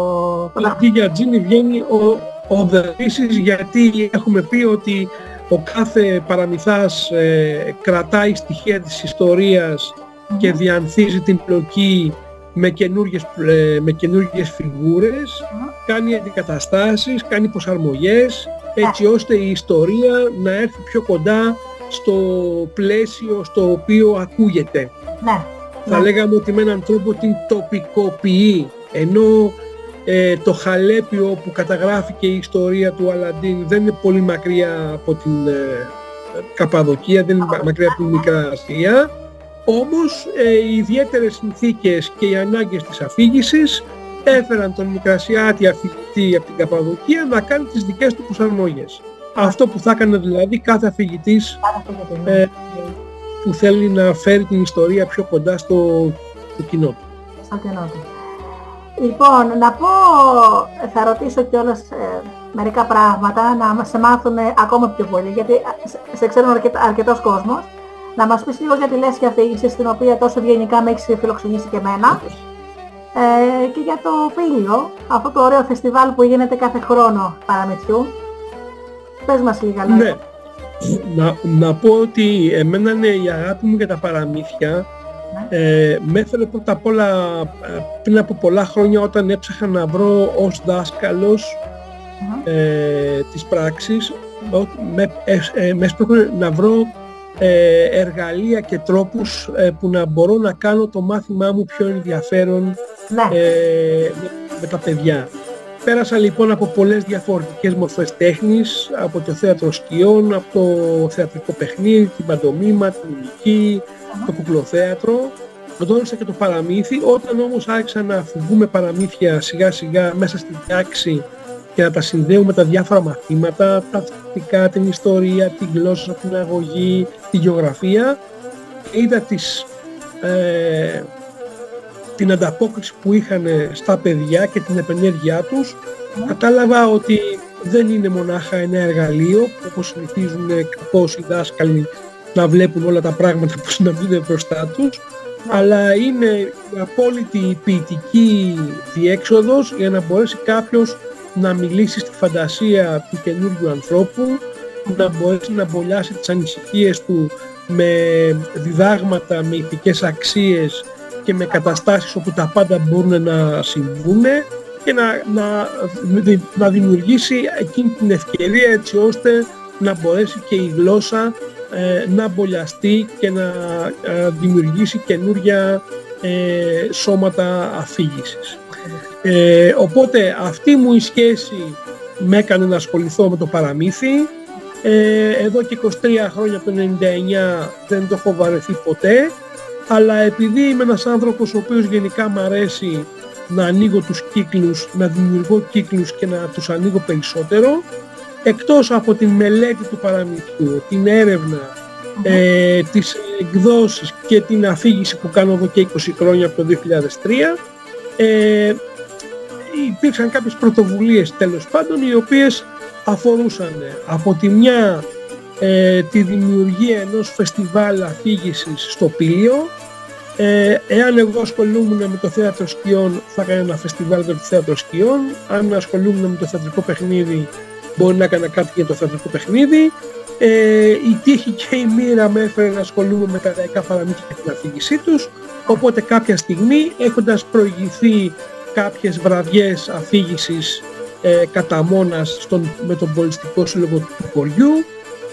το δαχτυλίδι. Αντί για τζίνι βγαίνει ο, ο Δερβίσης γιατί έχουμε πει ότι ο κάθε παραμυθάς ε, κρατάει στοιχεία της ιστορίας και διανθίζει την πλοκή με καινούργιες, ε, με καινούργιες φιγούρες, κάνει αντικαταστάσεις, κάνει προσαρμογές, έτσι ώστε η ιστορία να έρθει πιο κοντά στο πλαίσιο στο οποίο ακούγεται. Ναι, Θα ναι. λέγαμε ότι με έναν τρόπο την τοπικοποιεί, ενώ ε, το Χαλέπιο που καταγράφηκε η ιστορία του Αλαντίν δεν είναι πολύ μακριά από την ε, Καπαδοκία, δεν είναι μα- μακριά από την Μικρά Ασία, όμως ε, οι ιδιαίτερες συνθήκες και οι ανάγκες της αφήγησης έφεραν τον Μικρασιάτη αφηγητή από την Καπαδοκία να κάνει τις δικές του προσαρμογές. Αυτό που θα έκανε δηλαδή κάθε αφηγητής Πάρα πολύ, ναι. ε, που θέλει να φέρει την ιστορία πιο κοντά στο, στο κοινό του. στο κοινό του. Λοιπόν, να πω, ε, θα ρωτήσω κιόλας ε, μερικά πράγματα να μας σε μάθουν ακόμα πιο πολύ, γιατί ε, σε- σε ξέρουν αρκετ, αρκετός κόσμος. Να μας πεις λίγο για τη λέσχη αφήγησης, στην οποία τόσο ευγενικά με έχεις φιλοξενήσει και εμένα. Ε, και για το Πήλιο, αυτό το ωραίο φεστιβάλ που γίνεται κάθε χρόνο παραμυθιού. Πες μας λίγα λόγια. Ναι. Να, να πω ότι εμένα είναι η αγάπη μου για τα παραμύθια ε, με έφερε πρώτα απ' όλα ε, πριν από πολλά χρόνια όταν έψαχα να βρω ως δάσκαλος ε, της πράξης ο- με, ε, ε, με έσπρωχνε να βρω ε, εργαλεία και τρόπους ε, που να μπορώ να κάνω το μάθημά μου πιο ενδιαφέρον Ναι. ε, με, με τα παιδιά. Πέρασα λοιπόν από πολλές διαφορετικές μορφές τέχνης, από το θέατρο σκιών, από το θεατρικό παιχνίδι, την παντομήμα, την μουσική, το κουκλοθέατρο. Γνώρισα και το παραμύθι. Όταν όμως άρχισα να φουγούμε παραμύθια σιγά σιγά μέσα στην τάξη και να τα συνδέουμε με τα διάφορα μαθήματα, τα θετικά, την ιστορία, την γλώσσα, την αγωγή, τη γεωγραφία, είδα τις, ε, την ανταπόκριση που είχαν στα παιδιά και την επενέργειά τους, κατάλαβα ότι δεν είναι μονάχα ένα εργαλείο, όπως συνηθίζουν κάπως οι δάσκαλοι να βλέπουν όλα τα πράγματα που να μην είναι μπροστά τους, αλλά είναι η απόλυτη ποιητική διέξοδος για να μπορέσει κάποιος να μιλήσεις στη φαντασία του καινούργιου ανθρώπου, να μπορέσει να μπολιάσει τις ανησυχίες του με διδάγματα, με ηθικές αξίες και με καταστάσεις όπου τα πάντα μπορούν να συμβούν και να, να, να δημιουργήσει εκείνη την ευκαιρία έτσι ώστε να μπορέσει και η γλώσσα ε, να μπολιαστεί και να ε, δημιουργήσει καινούργια ε, σώματα αφήγησης. Ε, οπότε αυτή μου η σχέση με έκανε να ασχοληθώ με το παραμύθι. Ε, εδώ και 23 χρόνια από το 99 δεν το έχω βαρεθεί ποτέ. Αλλά επειδή είμαι ένας άνθρωπος ο οποίος γενικά μου αρέσει να ανοίγω τους κύκλους, να δημιουργώ κύκλους και να τους ανοίγω περισσότερο, εκτός από την μελέτη του παραμυθιού, την έρευνα, ε, τις εκδόσεις και την αφήγηση που κάνω εδώ και 20 χρόνια από το 2003, ε, υπήρξαν κάποιες πρωτοβουλίες τέλος πάντων οι οποίες αφορούσαν από τη μια ε, τη δημιουργία ενός φεστιβάλ αφήγησης στο Πήλιο ε, εάν εγώ ασχολούμουν με το θέατρο σκιών θα έκανα ένα φεστιβάλ για το θέατρο σκιών. Αν ασχολούμουν με το θεατρικό παιχνίδι μπορεί να έκανα κάτι για το θεατρικό παιχνίδι. Ε, η τύχη και η μοίρα με έφερε να ασχολούμαι με τα λαϊκά παραμύθια και την αφήγησή τους. Οπότε κάποια στιγμή έχοντας προηγηθεί κάποιες βραδιές αφήγησης ε, κατά μόνας στον, με τον πολιτιστικό σύλλογο του χωριού.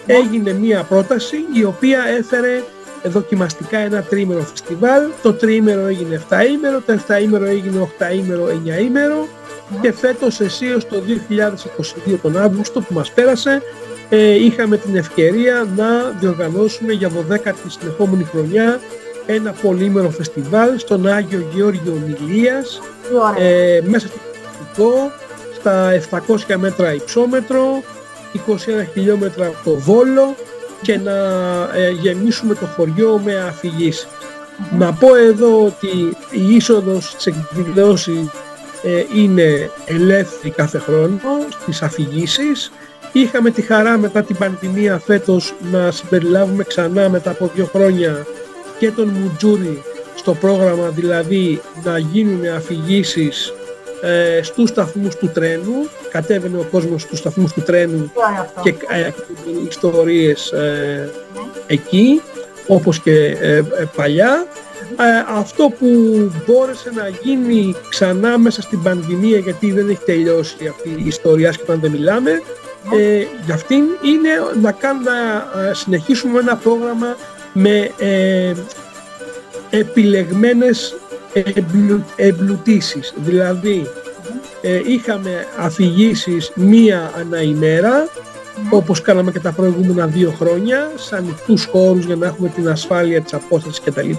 Έγινε μία πρόταση η οποία έφερε δοκιμαστικά ένα τρίμερο φεστιβάλ. Το τρίμερο έγινε 7 ήμερο το 7 ήμερο έγινε 8 ήμερο 9 ήμερο και φέτος εσείως το 2022 τον Αύγουστο που μας πέρασε ε, είχαμε την ευκαιρία να διοργανώσουμε για 12η συνεχόμενη χρονιά ένα πολύμερο φεστιβάλ στον Άγιο Γεώργιο Νηλίας ε, μέσα στο Παστικό, στα 700 μέτρα υψόμετρο, 21 χιλιόμετρα από το Βόλο και να ε, γεμίσουμε το χωριό με αφηγήσεις. Να πω εδώ ότι η είσοδος στις εκδηλώσεις ε, είναι ελεύθερη κάθε χρόνο στις αφηγήσεις. Είχαμε τη χαρά μετά την πανδημία φέτος να συμπεριλάβουμε ξανά μετά από δύο χρόνια και τον Μουτζούρι στο πρόγραμμα, δηλαδή να γίνουν αφηγήσεις ε, στους σταθμούς του τρένου, κατέβαινε ο κόσμος στους σταθμούς του τρένου και ε, ιστορίες ε, εκεί, όπως και ε, ε, παλιά. αυτό που μπόρεσε να γίνει ξανά μέσα στην πανδημία, γιατί δεν έχει τελειώσει αυτή η ιστορία και όταν δεν μιλάμε, ε, για αυτήν είναι να, κάνουμε, να συνεχίσουμε ένα πρόγραμμα με επιλεγμένες εμπλου, εμπλουτίσεις. Δηλαδή ε, είχαμε αφηγήσεις μία ανά ημέρα όπως κάναμε και τα προηγούμενα δύο χρόνια σε ανοιχτούς χώρους για να έχουμε την ασφάλεια της απόστασης κτλ.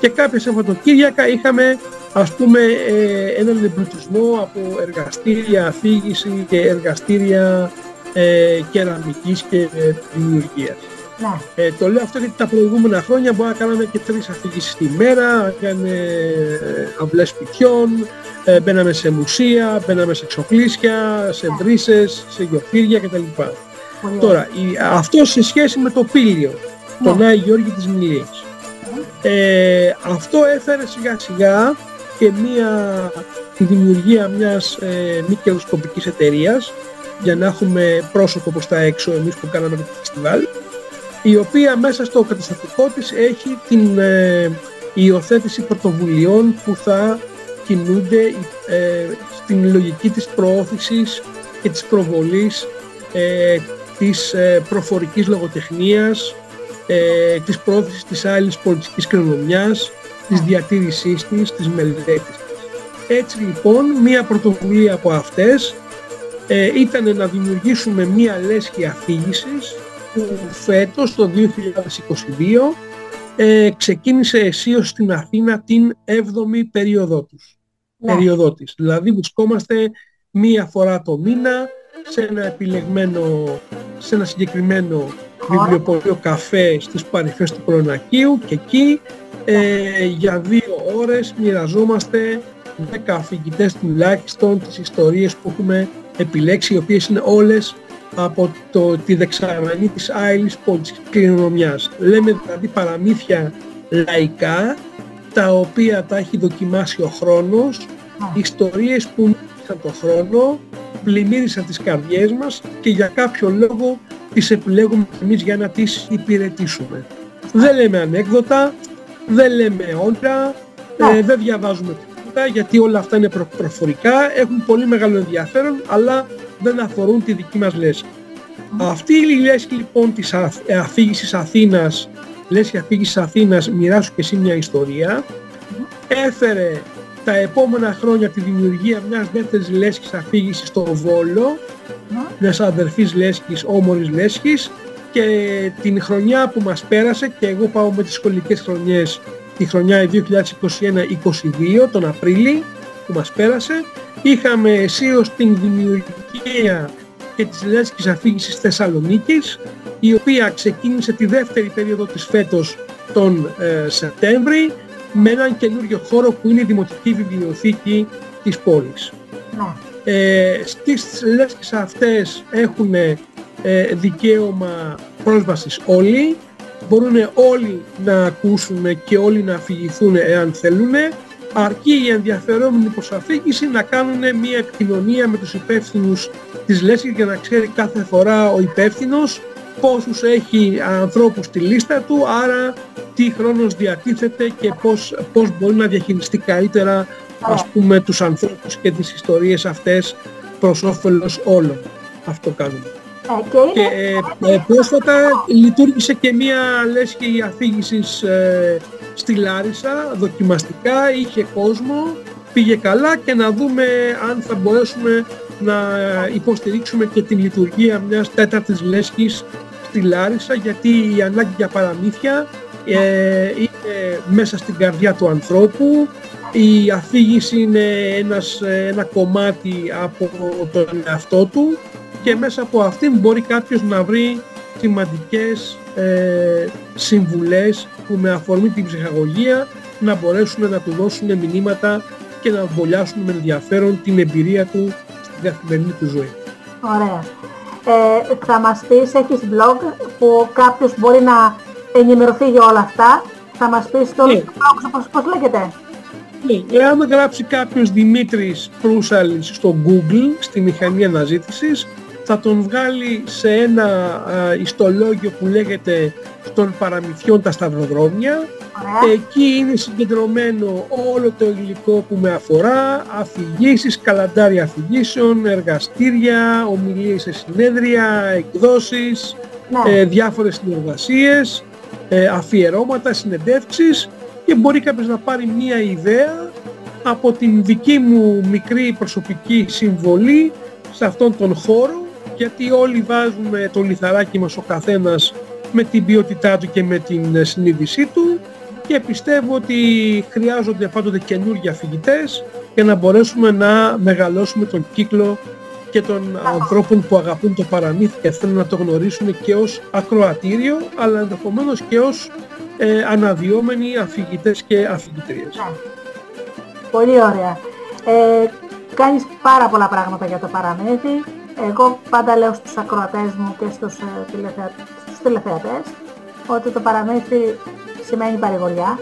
Και κάποια Σαββατοκύριακα είχαμε ας πούμε ε, έναν εμπλουτισμό από εργαστήρια αφήγηση και εργαστήρια ε, κεραμικής και ε, δημιουργίας. Ναι. Ε, το λέω αυτό γιατί τα προηγούμενα χρόνια μπορεί να κάναμε και τρεις αφήγησεις τη μέρα, έκανε ε, αυλές σπιτιών, ε, μπαίναμε σε μουσεία, μπαίναμε σε εξοπλίσια, σε βρύσες, σε γιορτήρια κτλ. Τώρα, η, αυτό σε σχέση με το πήλιο, ναι. τον Άγιο Γιώργη της Μιλίας. Ε, αυτό έφερε σιγά σιγά και μία, τη δημιουργία μιας ε, μη κερδοσκοπικής εταιρείας για να έχουμε πρόσωπο προς τα έξω εμείς που κάναμε το φεστιβάλ η οποία μέσα στο καταστατικό της έχει την ε, υιοθέτηση πρωτοβουλειών που θα κινούνται ε, στην λογική της προώθησης και της προβολής ε, της ε, προφορικής λογοτεχνίας, ε, της προώθησης της άλλης πολιτικής κληρονομιάς, της διατήρησής της, της μελέτης της. Έτσι λοιπόν, μία πρωτοβουλία από αυτές ε, ήταν να δημιουργήσουμε μία λέσχη αφήγησης που φέτος το 2022 ε, ξεκίνησε αισίως στην Αθήνα την 7η περίοδό, τους, ναι. περίοδό της. Δηλαδή βρισκόμαστε μία φορά το μήνα σε ένα επιλεγμένο, σε ένα συγκεκριμένο βιβλιοπωλείο καφέ στις παρυφές του Προνακίου και εκεί ε, για δύο ώρες μοιραζόμαστε 10 αφηγητές τουλάχιστον τις ιστορίες που έχουμε επιλέξει οι οποίες είναι όλες από το, τη δεξαμενή της άειλης πολιτικής κληρονομιάς. Λέμε δηλαδή παραμύθια λαϊκά, τα οποία τα έχει δοκιμάσει ο χρόνος, ιστορίες που μίλησαν το χρόνο, πλημμύρισαν τις καρδιές μας και για κάποιο λόγο τις επιλέγουμε εμείς για να τις υπηρετήσουμε. Δεν λέμε ανέκδοτα, δεν λέμε όντα, ε, δεν διαβάζουμε τίποτα γιατί όλα αυτά είναι προφορικά, έχουν πολύ μεγάλο ενδιαφέρον, αλλά δεν αφορούν τη δική μας λέσχη. Αυτή η λέσχη λοιπόν της ε, αφήγησης Αθήνας, λέσχη αφήγησης Αθήνας, μοιράσου και εσύ μια ιστορία, έφερε τα επόμενα χρόνια τη δημιουργία μιας δεύτερης λέσχης αφήγησης στο Βόλο, μιας αδερφής λέσχης, όμορης λέσχης και την χρονιά που μας πέρασε και εγώ πάω με τις σχολικές χρονιές τη χρονιά 2021-22 τον Απρίλη που μας πέρασε είχαμε αισίως την δημιουργία και της λέσχης αφήγησης Θεσσαλονίκης η οποία ξεκίνησε τη δεύτερη περίοδο της φέτος τον ε, Σεπτέμβρη με έναν καινούριο χώρο που είναι η Δημοτική Βιβλιοθήκη της πόλης. Ναι. Ε, στις λέσκες αυτές έχουν ε, δικαίωμα πρόσβασης όλοι, μπορούν όλοι να ακούσουν και όλοι να αφηγηθούν εάν θέλουν, αρκεί οι ενδιαφερόμενοι προς αφήγηση να κάνουν μια επικοινωνία με τους υπεύθυνους της λέσκης για να ξέρει κάθε φορά ο υπεύθυνος πόσους έχει ανθρώπους στη λίστα του, άρα τι χρόνος διατίθεται και πώς, πώς μπορεί να διαχειριστεί καλύτερα ας πούμε τους ανθρώπους και τις ιστορίες αυτές προς όφελος όλων. Αυτό κάνουμε. Ε, και Και είναι... ε, ε, πρόσφατα λειτουργήσε και μία λέσχη αφήγησης ε, στη Λάρισα, δοκιμαστικά, είχε κόσμο, πήγε καλά και να δούμε αν θα μπορέσουμε να υποστηρίξουμε και την λειτουργία μιας τέταρτης λέσχης στη Λάρισα γιατί η ανάγκη για παραμύθια ε, είναι μέσα στην καρδιά του ανθρώπου. Η αφήγηση είναι ένας, ένα κομμάτι από τον εαυτό του και μέσα από αυτήν μπορεί κάποιος να βρει σημαντικές ε, συμβουλές που με αφορμή την ψυχαγωγία να μπορέσουν να του δώσουν μηνύματα και να βολιάσουν με ενδιαφέρον την εμπειρία του στην καθημερινή του ζωή. Ωραία. Ε, θα μας πεις, έχεις blog που κάποιος μπορεί να ενημερωθεί για όλα αυτά. Θα μας πεις το Ναι. blog σου, πώς, πώς λέγεται; Ναι, εάν γράψει κάποιος Δημήτρης Προύσαλης στο Google, στη μηχανή αναζήτησης, θα τον βγάλει σε ένα α, ιστολόγιο που λέγεται των παραμυθιών τα σταυροδρόμια. Ωραία. Εκεί είναι συγκεντρωμένο όλο το υλικό που με αφορά, αφηγήσεις, καλαντάρια αφηγήσεων, εργαστήρια, ομιλίες σε συνέδρια, εκδόσεις, Ναι. ε, διάφορες συνεργασίες, ε, αφιερώματα, συνεντεύξεις και μπορεί κάποιος να πάρει μία ιδέα από την δική μου μικρή προσωπική συμβολή σε αυτόν τον χώρο γιατί όλοι βάζουμε το λιθαράκι μας ο καθένας με την ποιότητά του και με την ε, συνείδησή του και πιστεύω ότι χρειάζονται πάντοτε καινούργια φοιτητές για να μπορέσουμε να μεγαλώσουμε τον κύκλο και των ανθρώπων που αγαπούν το παραμύθι και θέλουν να το γνωρίσουν και ως ακροατήριο αλλά ενδεχομένως και ως ε, αναδυόμενοι αφηγητές και αφηγητρίες. Ναι. Πολύ ωραία. Ε, κάνεις πάρα πολλά πράγματα για το παραμύθι. Εγώ πάντα λέω στους ακροατές μου και στους, ε, τηλεθεα... στους τηλεθεατές ότι το παραμύθι σημαίνει παρηγοριά.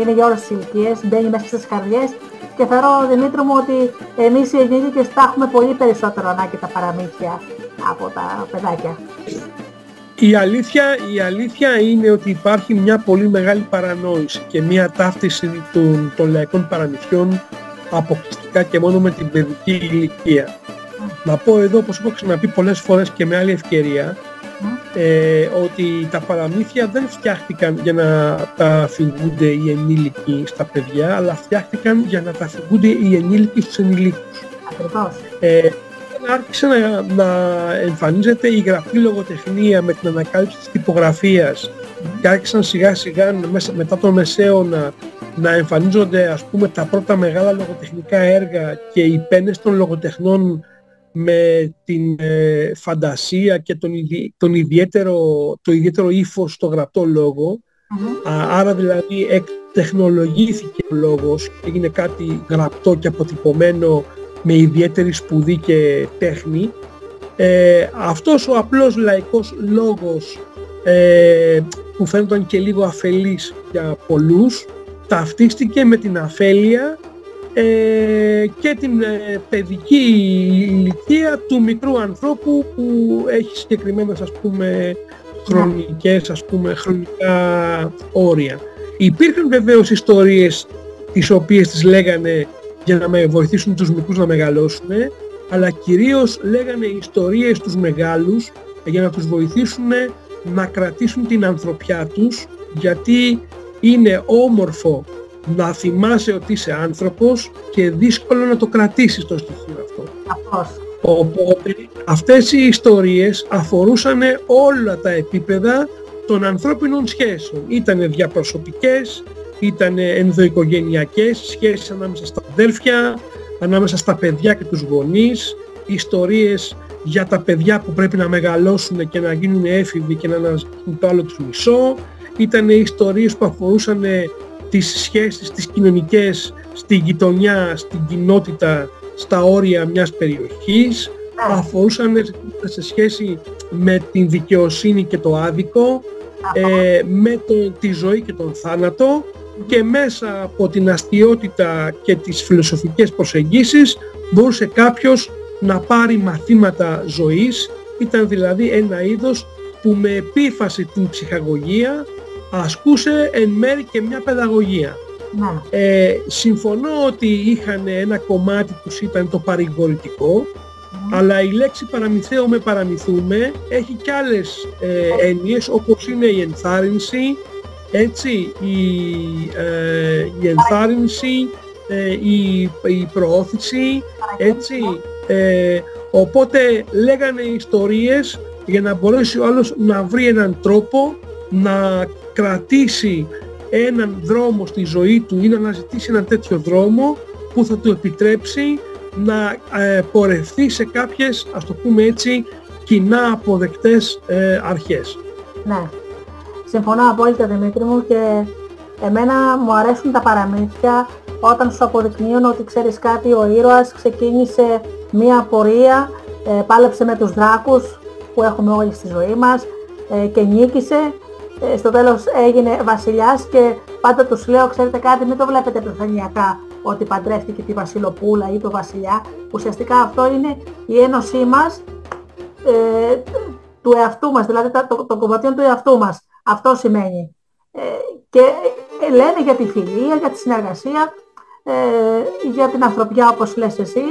Είναι για όλες τις ηλικίες, μπαίνει μέσα στις καρδιές και θεωρώ, Δημήτρη μου, ότι εμείς οι ενήλικες τα έχουμε πολύ περισσότερο ανάγκη τα παραμύθια από τα παιδάκια. Η αλήθεια, η αλήθεια είναι ότι υπάρχει μια πολύ μεγάλη παρανόηση και μια ταύτιση των, των λαϊκών παραμυθιών αποκλειστικά και μόνο με την παιδική ηλικία. Να πω εδώ, όπως έχω ξαναπεί πολλές φορές και με άλλη ευκαιρία, ε, ότι τα παραμύθια δεν φτιάχτηκαν για να τα αφηγούνται οι ενήλικοι στα παιδιά, αλλά φτιάχτηκαν για να τα αφηγούνται οι ενήλικοι στους ενηλίκους. Ακριβώς. Ε, άρχισε να, να εμφανίζεται η γραφή λογοτεχνία με την ανακάλυψη της τυπογραφίας και άρχισαν σιγά σιγά μέσα, μετά τον Μεσαίωνα να εμφανίζονται ας πούμε τα πρώτα μεγάλα λογοτεχνικά έργα και οι πένες των λογοτεχνών με την ε, φαντασία και τον, ιδι- τον ιδιαίτερο, το ιδιαίτερο ύφος στο γραπτό λόγο. Α, άρα δηλαδή εκτεχνολογήθηκε ο λόγος, έγινε κάτι γραπτό και αποτυπωμένο με ιδιαίτερη σπουδή και τέχνη. Ε, αυτός ο απλός λαϊκός λόγος ε, που φαίνονταν και λίγο αφελής για πολλούς ταυτίστηκε με την αφέλεια ε, και την ε, παιδική ηλικία του μικρού ανθρώπου που έχει συγκεκριμένες ας πούμε χρονικές ας πούμε χρονικά όρια. Υπήρχαν βεβαίως ιστορίες τις οποίες τις λέγανε για να με βοηθήσουν τους μικρούς να μεγαλώσουν αλλά κυρίως λέγανε ιστορίες τους μεγάλους για να τους βοηθήσουν να κρατήσουν την ανθρωπιά τους γιατί είναι όμορφο να θυμάσαι ότι είσαι άνθρωπος και δύσκολο να το κρατήσεις το στοιχείο αυτό. Σαφώς. Οπότε αυτές οι ιστορίες αφορούσαν όλα τα επίπεδα των ανθρώπινων σχέσεων. Ήτανε διαπροσωπικές, ήτανε ενδοοικογενειακές, σχέσεις ανάμεσα στα αδέλφια, ανάμεσα στα παιδιά και τους γονείς, ιστορίες για τα παιδιά που πρέπει να μεγαλώσουν και να γίνουν έφηβοι και να αναζητούν το άλλο τους μισό. Ήταν ιστορίες που αφορούσαν τις σχέσεις, τις κοινωνικές στη γειτονιά, στην κοινότητα, στα όρια μιας περιοχής. Αφορούσαν σε σχέση με την δικαιοσύνη και το άδικο, ε, με το, τη ζωή και τον θάνατο και μέσα από την αστιότητα και τις φιλοσοφικές προσεγγίσεις μπορούσε κάποιος να πάρει μαθήματα ζωής. Ήταν δηλαδή ένα είδος που με επίφαση την ψυχαγωγία ασκούσε εν μέρει και μια παιδαγωγία. Ναι. Ε, συμφωνώ ότι είχαν ένα κομμάτι που ήταν το παρηγορητικό, αλλά η λέξη παραμυθαίο με παραμυθούμε έχει και άλλες ε, έννοιες όπως είναι η ενθάρρυνση, έτσι, η, ε, η ενθάρρυνση, ε, η, η προώθηση, έτσι. Ε, οπότε λέγανε ιστορίες για να μπορέσει ο άλλος να βρει έναν τρόπο να κρατήσει έναν δρόμο στη ζωή του ή να αναζητήσει έναν τέτοιο δρόμο που θα του επιτρέψει να ε, πορευθεί σε κάποιες, ας το πούμε έτσι, κοινά αποδεκτές ε, αρχές. Ναι. Συμφωνώ απόλυτα Δημήτρη μου και εμένα μου αρέσουν τα παραμύθια όταν σου αποδεικνύουν ότι ξέρεις κάτι ο ήρωας ξεκίνησε μία πορεία, ε, πάλεψε με τους δράκους που έχουμε όλοι στη ζωή μας ε, και νίκησε. Ε, στο τέλος έγινε βασιλιάς και πάντα τους λέω, ξέρετε κάτι, μην το βλέπετε επιφανειακά ότι παντρεύτηκε τη βασιλοπούλα ή το βασιλιά. Ουσιαστικά αυτό είναι η ένωσή μας ε, του εαυτού μας, δηλαδή το, το, το κομματιών του εαυτού μας. Αυτό σημαίνει. Ε, και ε, λένε για τη φιλία, για τη συνεργασία, ε, για την ανθρωπιά όπως λες εσύ.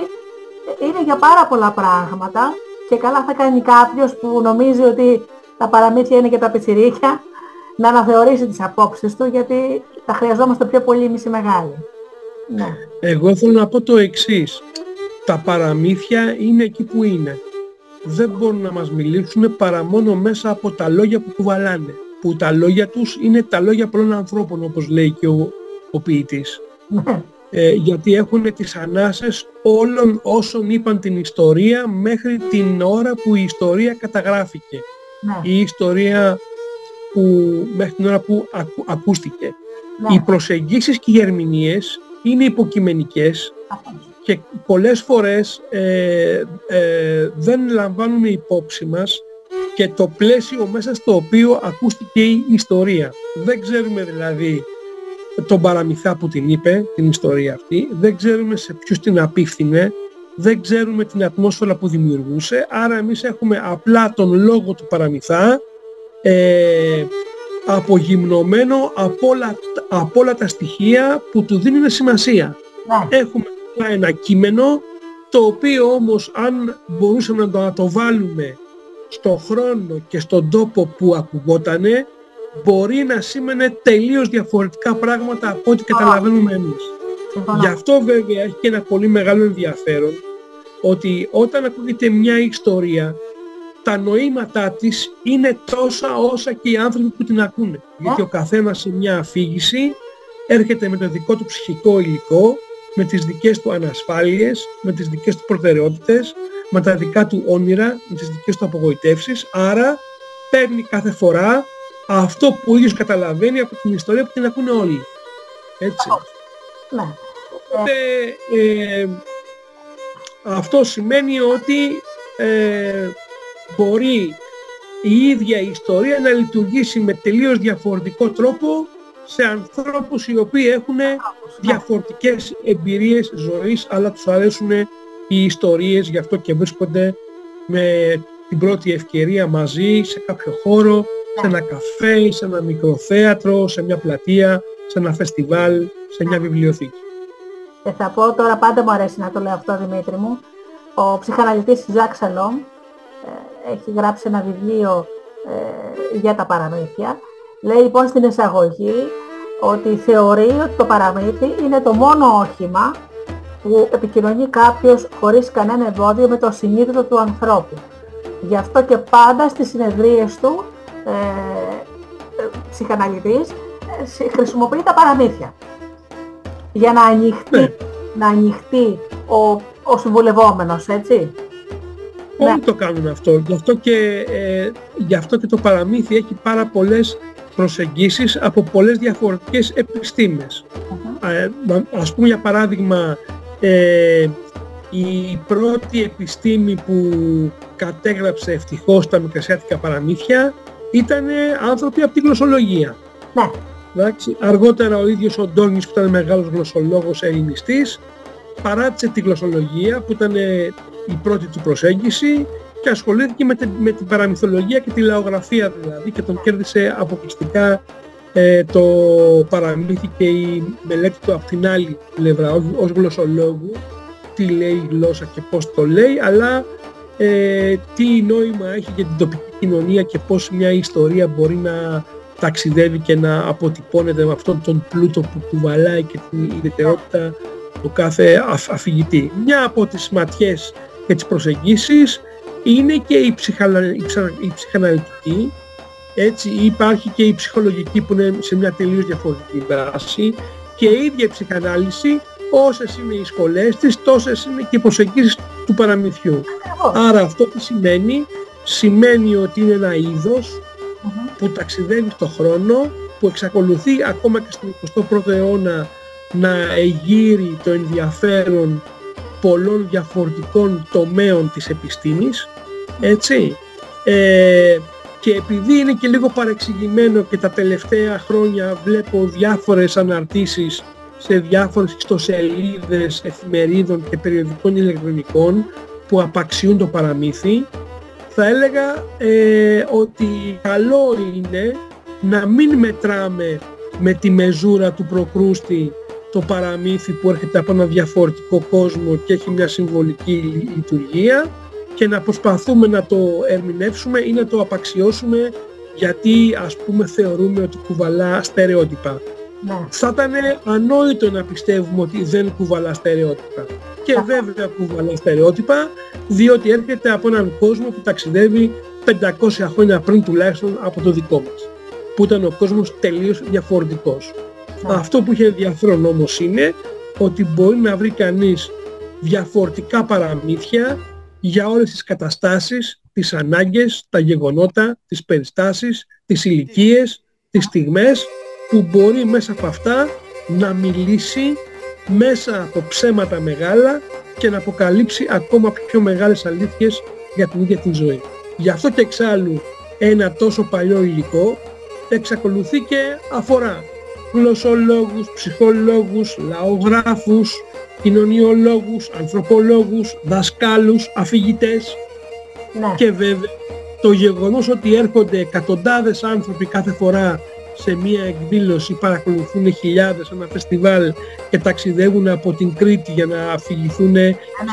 Είναι για πάρα πολλά πράγματα και καλά θα κάνει κάποιος που νομίζει ότι τα παραμύθια είναι και τα πιτσιρίκια να αναθεωρήσει τις απόψεις του γιατί τα χρειαζόμαστε πιο πολύ εμείς οι μεγάλοι. Ναι. Εγώ θέλω να πω το εξής. Τα παραμύθια είναι εκεί που είναι. Δεν μπορούν να μας μιλήσουν παρά μόνο μέσα από τα λόγια που κουβαλάνε. Που τα λόγια τους είναι τα λόγια πολλών ανθρώπων όπως λέει και ο, ο ποιητής. Ναι. Ε, γιατί έχουν τις ανάσες όλων όσων είπαν την ιστορία μέχρι την ώρα που η ιστορία καταγράφηκε. Ναι. Η ιστορία που, μέχρι την ώρα που ακου- ακούστηκε. Ναι. Οι προσεγγίσεις και οι ερμηνείες είναι υποκειμενικές και πολλές φορές ε, ε, δεν λαμβάνουμε υπόψη μας και το πλαίσιο μέσα στο οποίο ακούστηκε η ιστορία. Δεν ξέρουμε δηλαδή τον παραμυθά που την είπε, την ιστορία αυτή, δεν ξέρουμε σε ποιους την απίφθινε, δεν ξέρουμε την ατμόσφαιρα που δημιουργούσε, άρα εμείς έχουμε απλά τον λόγο του παραμυθά ε, απογυμνωμένο από όλα, από όλα τα στοιχεία που του δίνουν σημασία. Ναι. Έχουμε απλά ένα κείμενο το οποίο όμως αν μπορούσαμε να το, να το βάλουμε στο χρόνο και στον τόπο που ακουγότανε μπορεί να σήμαινε τελείως διαφορετικά πράγματα από ό,τι καταλαβαίνουμε εμείς. Συμφωνώ. Γι' αυτό βέβαια έχει και ένα πολύ μεγάλο ενδιαφέρον ότι όταν ακούγεται μια ιστορία τα νοήματά της είναι τόσα όσα και οι άνθρωποι που την ακούνε. Γιατί ο καθένας σε μια αφήγηση έρχεται με το δικό του ψυχικό υλικό, με τις δικές του ανασφάλειες, με τις δικές του προτεραιότητες, με τα δικά του όνειρα, με τις δικές του απογοητεύσεις, άρα παίρνει κάθε φορά αυτό που ο ίδιος καταλαβαίνει από την ιστορία που την ακούνε όλοι. Έτσι. Ναι. Οπότε, ε, αυτό σημαίνει ότι ε, μπορεί η ίδια η ιστορία να λειτουργήσει με τελείως διαφορετικό τρόπο σε ανθρώπους οι οποίοι έχουν διαφορετικές εμπειρίες ζωής αλλά τους αρέσουν οι ιστορίες γι' αυτό και βρίσκονται με την πρώτη ευκαιρία μαζί σε κάποιο χώρο, σε ένα καφέ, σε ένα μικρό θέατρο, σε μια πλατεία, σε ένα φεστιβάλ, σε μια βιβλιοθήκη. Και θα πω τώρα, πάντα μου αρέσει να το λέω αυτό Δημήτρη μου, ο ψυχαναλυτής Ζακ Σαλόμ ε, έχει γράψει ένα βιβλίο ε, για τα παραμύθια. Λέει λοιπόν στην εισαγωγή ότι θεωρεί ότι το παραμύθι είναι το μόνο όχημα που επικοινωνεί κάποιος χωρίς κανένα εμπόδιο με το συνείδητο του ανθρώπου. Γι' αυτό και πάντα στις συνεδρίες του ε, ε, ψυχαναλυτής ε, σ- χρησιμοποιεί τα παραμύθια για να ανοιχτεί, Ναι. να ανοιχτεί ο, ο συμβουλευόμενος, έτσι. Όλοι Ναι. το κάνουν αυτό. Γι' αυτό, και, ε, γι' αυτό και το παραμύθι έχει πάρα πολλές προσεγγίσεις από πολλές διαφορετικές επιστήμες. Ε, να- ας πούμε για παράδειγμα ε, η πρώτη επιστήμη που κατέγραψε ευτυχώς τα μικρασιάτικα παραμύθια ήταν άνθρωποι από τη γλωσσολογία. Ναι. Εντάξει, αργότερα ο ίδιος ο Ντόνης που ήταν μεγάλος γλωσσολόγος ελληνιστής παράτησε τη γλωσσολογία που ήταν ε, η πρώτη του προσέγγιση και ασχολήθηκε με την, με την παραμυθολογία και τη λαογραφία δηλαδή και τον κέρδισε αποκλειστικά ε, το παραμύθι και η μελέτη του από την άλλη πλευρά ως, ως γλωσσολόγου τι λέει η γλώσσα και πώς το λέει αλλά ε, τι νόημα έχει για την τοπική κοινωνία και πώς μια ιστορία μπορεί να ταξιδεύει και να αποτυπώνεται με αυτόν τον πλούτο που κουβαλάει και την ιδιαιτερότητα του κάθε αφ- αφηγητή. Μια από τις ματιές και τις προσεγγίσεις είναι και η, ψυχαλα... η, ψα- η ψυχαναλυτική, έτσι υπάρχει και η ψυχολογική που είναι σε μια τελείως διαφορετική δράση και η ίδια η ψυχανάλυση όσες είναι οι σχολές της, τόσες είναι και οι προσεγγίσεις του παραμυθιού. Ακριβώς. Άρα αυτό τι σημαίνει, σημαίνει ότι είναι ένα είδος Μμμ. που ταξιδεύει στον χρόνο, που εξακολουθεί ακόμα και στον 21ο αιώνα να εγείρει το ενδιαφέρον πολλών διαφορετικών τομέων της επιστήμης, έτσι. Ε, και επειδή είναι και λίγο παρεξηγημένο και τα τελευταία χρόνια βλέπω διάφορες αναρτήσεις σε διάφορες ιστοσελίδες εφημερίδων και περιοδικών ηλεκτρονικών που απαξιούν το παραμύθι, θα έλεγα ε, ότι καλό είναι να μην μετράμε με τη μεζούρα του προκρούστη το παραμύθι που έρχεται από ένα διαφορετικό κόσμο και έχει μια συμβολική λει- λειτουργία και να προσπαθούμε να το ερμηνεύσουμε ή να το απαξιώσουμε γιατί ας πούμε θεωρούμε ότι κουβαλά στερεότυπα. Ναι. Θα ήταν ανόητο να πιστεύουμε ότι δεν κουβαλά στερεότυπα. Και βέβαια κουβαλά στερεότυπα, διότι έρχεται από έναν κόσμο που ταξιδεύει 500 χρόνια πριν τουλάχιστον από το δικό μας. Που ήταν ο κόσμος τελείως διαφορετικός. Ναι. Αυτό που είχε ενδιαφέρον όμως είναι ότι μπορεί να βρει κανείς διαφορετικά παραμύθια για όλες τις καταστάσεις, τις ανάγκες, τα γεγονότα, τις περιστάσεις, τις ηλικίες, τις στιγμές που μπορεί μέσα από αυτά να μιλήσει μέσα από ψέματα μεγάλα και να αποκαλύψει ακόμα πιο μεγάλες αλήθειες για την ίδια την ζωή. Γι' αυτό και εξάλλου ένα τόσο παλιό υλικό εξακολουθεί και αφορά γλωσσολόγους, ψυχολόγους, λαογράφους, κοινωνιολόγους, ανθρωπολόγους, δασκάλους, αφηγητές Ναι. και βέβαια το γεγονός ότι έρχονται εκατοντάδες άνθρωποι κάθε φορά σε μία εκδήλωση, παρακολουθούν χιλιάδες ένα φεστιβάλ και ταξιδεύουν από την Κρήτη για να αφηγηθούν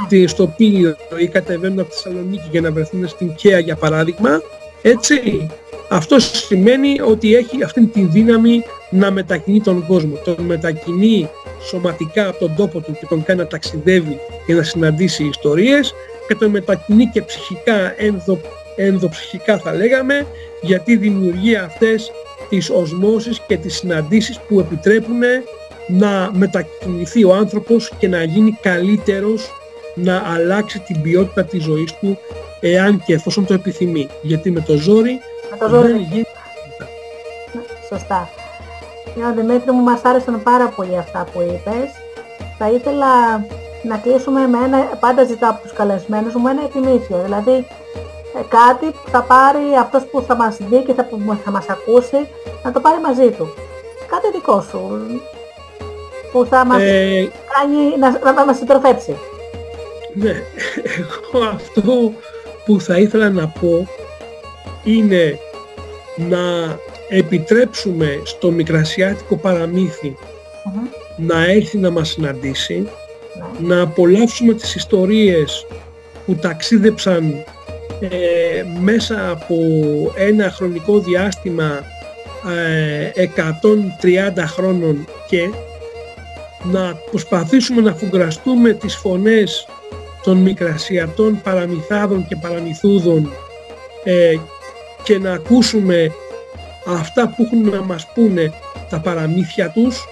στη- στο Πύλιο ή κατεβαίνουν από τη Θεσσαλονίκη για να βρεθούν στην Καία για παράδειγμα. Έτσι, αυτό σημαίνει ότι έχει αυτή τη δύναμη να μετακινεί τον κόσμο. Τον μετακινεί σωματικά από τον τόπο του και τον κάνει να ταξιδεύει για να συναντήσει ιστορίες και τον μετακινεί και ψυχικά, ενδο, ενδοψυχικά θα λέγαμε, γιατί δημιουργεί αυτές τις οσμώσεις και τις συναντήσεις που επιτρέπουν να μετακινηθεί ο άνθρωπος και να γίνει καλύτερος, να αλλάξει την ποιότητα της ζωής του εάν και εφόσον το επιθυμεί. Γιατί με το ζόρι Με το ζόρι. δεν γίνει Σωστά. Ναι, Δημήτρη μου, μας άρεσαν πάρα πολύ αυτά που είπες. Θα ήθελα να κλείσουμε με ένα, πάντα ζητάω από τους καλεσμένους μου ένα επιμήθειο, δηλαδή ε, κάτι που θα πάρει αυτός που θα μας δει και θα, που θα μας ακούσει, να το πάρει μαζί του. Κάτι δικό σου, που θα μας Ε, κάνει, να, να μας συντροφέψει. Ναι, εγώ αυτό που θα ήθελα να πω είναι να επιτρέψουμε στο μικρασιάτικο παραμύθι Μμμ. να έρθει να μας συναντήσει, Ναι. να απολαύσουμε τις ιστορίες που ταξίδεψαν ε, μέσα από ένα χρονικό διάστημα ε, 130 χρόνων και να προσπαθήσουμε να φουγκραστούμε τις φωνές των μικρασιατών παραμυθάδων και παραμυθούδων ε, και να ακούσουμε αυτά που έχουν να μας πούνε τα παραμύθια τους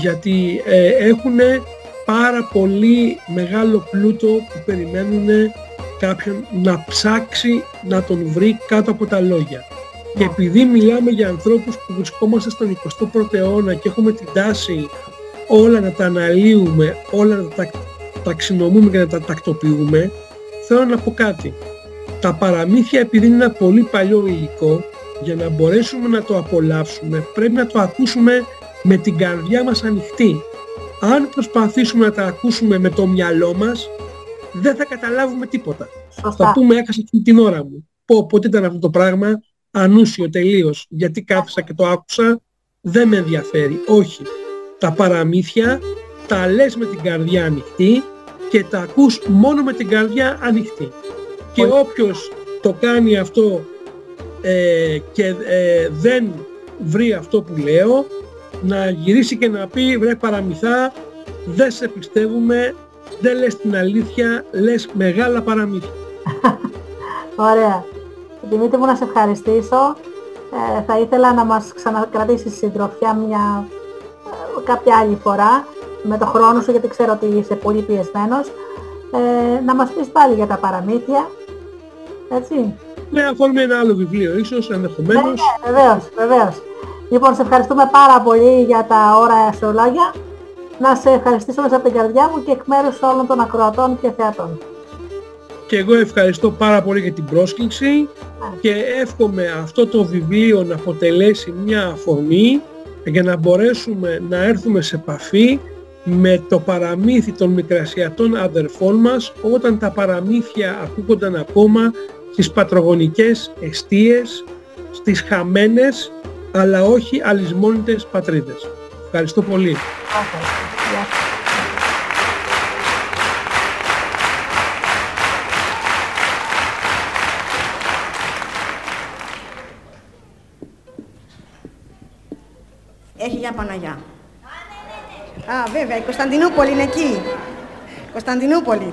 γιατί ε, έχουν πάρα πολύ μεγάλο πλούτο που περιμένουν κάποιον να ψάξει να τον βρει κάτω από τα λόγια. Και επειδή μιλάμε για ανθρώπους που βρισκόμαστε στον 21ο αιώνα και έχουμε την τάση όλα να τα αναλύουμε, όλα να τα ταξινομούμε και να τα τακτοποιούμε, θέλω να πω κάτι. Τα παραμύθια επειδή είναι ένα πολύ παλιό υλικό, για να μπορέσουμε να το απολαύσουμε πρέπει να το ακούσουμε με την καρδιά μας ανοιχτή. Αν προσπαθήσουμε να τα ακούσουμε με το μυαλό μας, δεν θα καταλάβουμε τίποτα. Θα πούμε έκασα την ώρα μου. Πω, πότε ήταν αυτό το πράγμα, ανούσιο τελείως, γιατί κάθισα και το άκουσα, δεν με ενδιαφέρει. Όχι. Τα παραμύθια τα λες με την καρδιά ανοιχτή και τα ακούς μόνο με την καρδιά ανοιχτή. Και όποιος το κάνει αυτό ε, και ε, δεν βρει αυτό που λέω, να γυρίσει και να πει βρε παραμυθά, δεν σε πιστεύουμε, δεν λες την αλήθεια, λες μεγάλα παραμύθια. Ωραία. Δημήτρη μου να σε ευχαριστήσω. Ε, θα ήθελα να μας ξανακρατήσεις συντροφιά μια ε, κάποια άλλη φορά με το χρόνο σου γιατί ξέρω ότι είσαι πολύ πιεσμένος ε, να μας πεις πάλι για τα παραμύθια έτσι Ναι, αφορμή ένα άλλο βιβλίο ίσως ενδεχομένως. Ναι, ναι, βεβαίως, βεβαίως. Λοιπόν, σε ευχαριστούμε πάρα πολύ για τα ώρα σου λόγια να σε ευχαριστήσω μέσα από την καρδιά μου και εκ μέρους όλων των ακροατών και θεατών. Και εγώ ευχαριστώ πάρα πολύ για την πρόσκληση και εύχομαι αυτό το βιβλίο να αποτελέσει μια αφορμή για να μπορέσουμε να έρθουμε σε επαφή με το παραμύθι των μικρασιατών αδερφών μας όταν τα παραμύθια ακούγονταν ακόμα στις πατρογονικές εστίες, στις χαμένες αλλά όχι αλυσμόνητες πατρίδες. Ευχαριστώ πολύ. Έχει για Παναγιά. Α, βέβαια, η Κωνσταντινούπολη είναι εκεί. Κωνσταντινούπολη.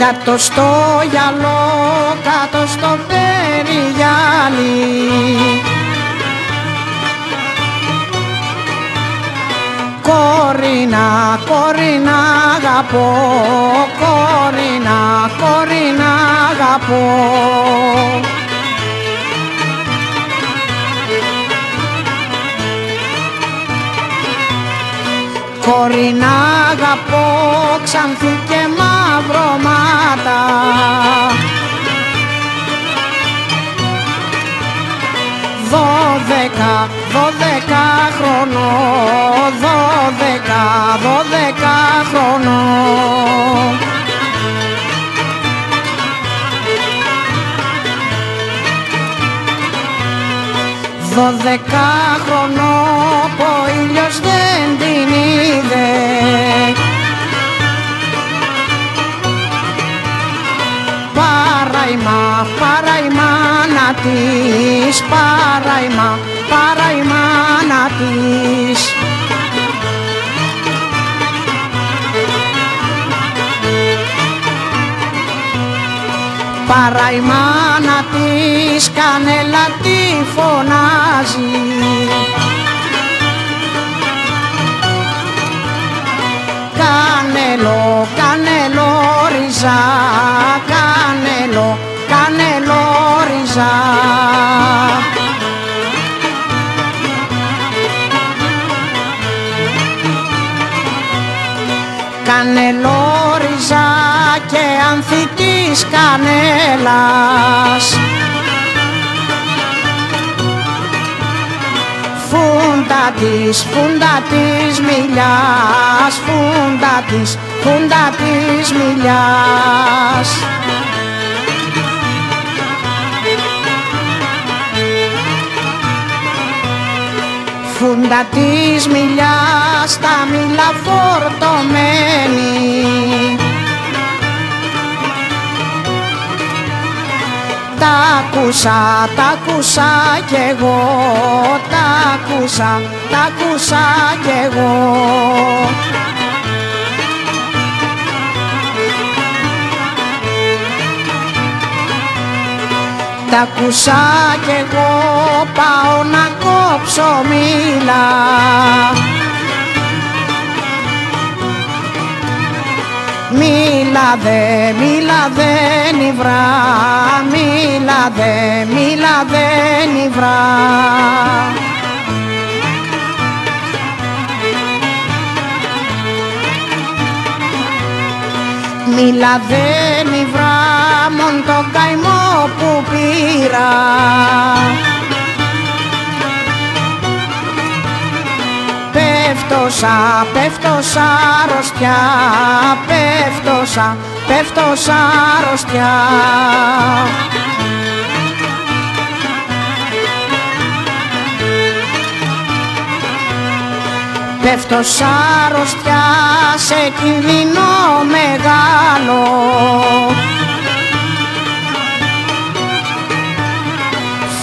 Κάτω στο γυαλό, κάτω στο περιγυάλι. Κορίνα, κορίνα αγαπώ, κορίνα, κορίνα αγαπώ. Δώδεκα χρονό, δώδεκα, δώδεκα χρονό. Δώδεκα χρονό που ο ήλιος δεν την είδε Παραϊμά, παραϊμά να της, παραϊμά, παραϊμά να της. Παρά η μάνα της κανέλα τη φωνάζει. Κανέλο, κανέλο ριζά, της, φούντα της μιλιάς Φούντα της, φούντα της μιλιάς. Φούντα της μιλιάς, τα μήλα φορτωμένη. Τα ακούσα, τα ακούσα κι εγώ Τα ακούσα, τα ακούσα κι εγώ Τα ακούσα κι εγώ πάω να κόψω μήλα Μίλα δε, μίλα δε νιβρά, μίλα δε, μίλα δε νιβρά. Μίλα δε νιβρά, μον το καημό που πήρα. Πέφτωσα, πέφτωσα αρρωστιά, πέφτωσα, πέφτωσα αρρωστιά. Πέφτωσα αρρωστιά σε κινδυνό μεγάλο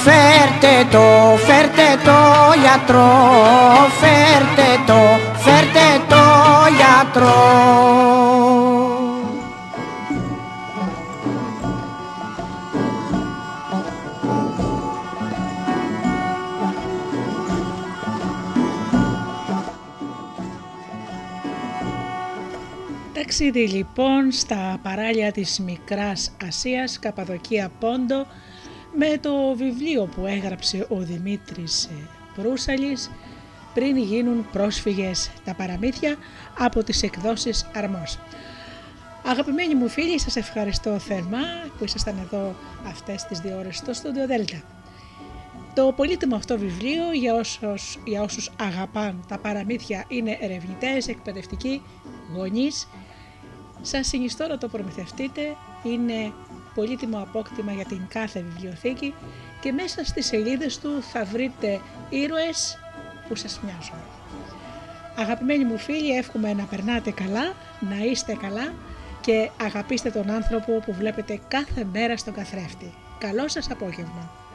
Φέρτε το, φέρτε το γιατρό, φέρτε το, φέρτε το γιατρό. Ταξίδι λοιπόν στα παράλια της Μικράς Ασίας, Καπαδοκία Πόντο, με το βιβλίο που έγραψε ο Δημήτρης Προύσαλης πριν γίνουν πρόσφυγες τα παραμύθια από τις εκδόσεις Αρμός. Αγαπημένοι μου φίλοι, σας ευχαριστώ θερμά που ήσασταν εδώ αυτές τις δύο ώρες στο Studio Delta. Το πολύτιμο αυτό βιβλίο για όσους, για όσους αγαπάν τα παραμύθια είναι ερευνητές, εκπαιδευτικοί, γονείς. Σας συνιστώ να το προμηθευτείτε, είναι πολύτιμο απόκτημα για την κάθε βιβλιοθήκη και μέσα στις σελίδες του θα βρείτε ήρωες που σας μοιάζουν. Αγαπημένοι μου φίλοι, εύχομαι να περνάτε καλά, να είστε καλά και αγαπήστε τον άνθρωπο που βλέπετε κάθε μέρα στον καθρέφτη. Καλό σας απόγευμα!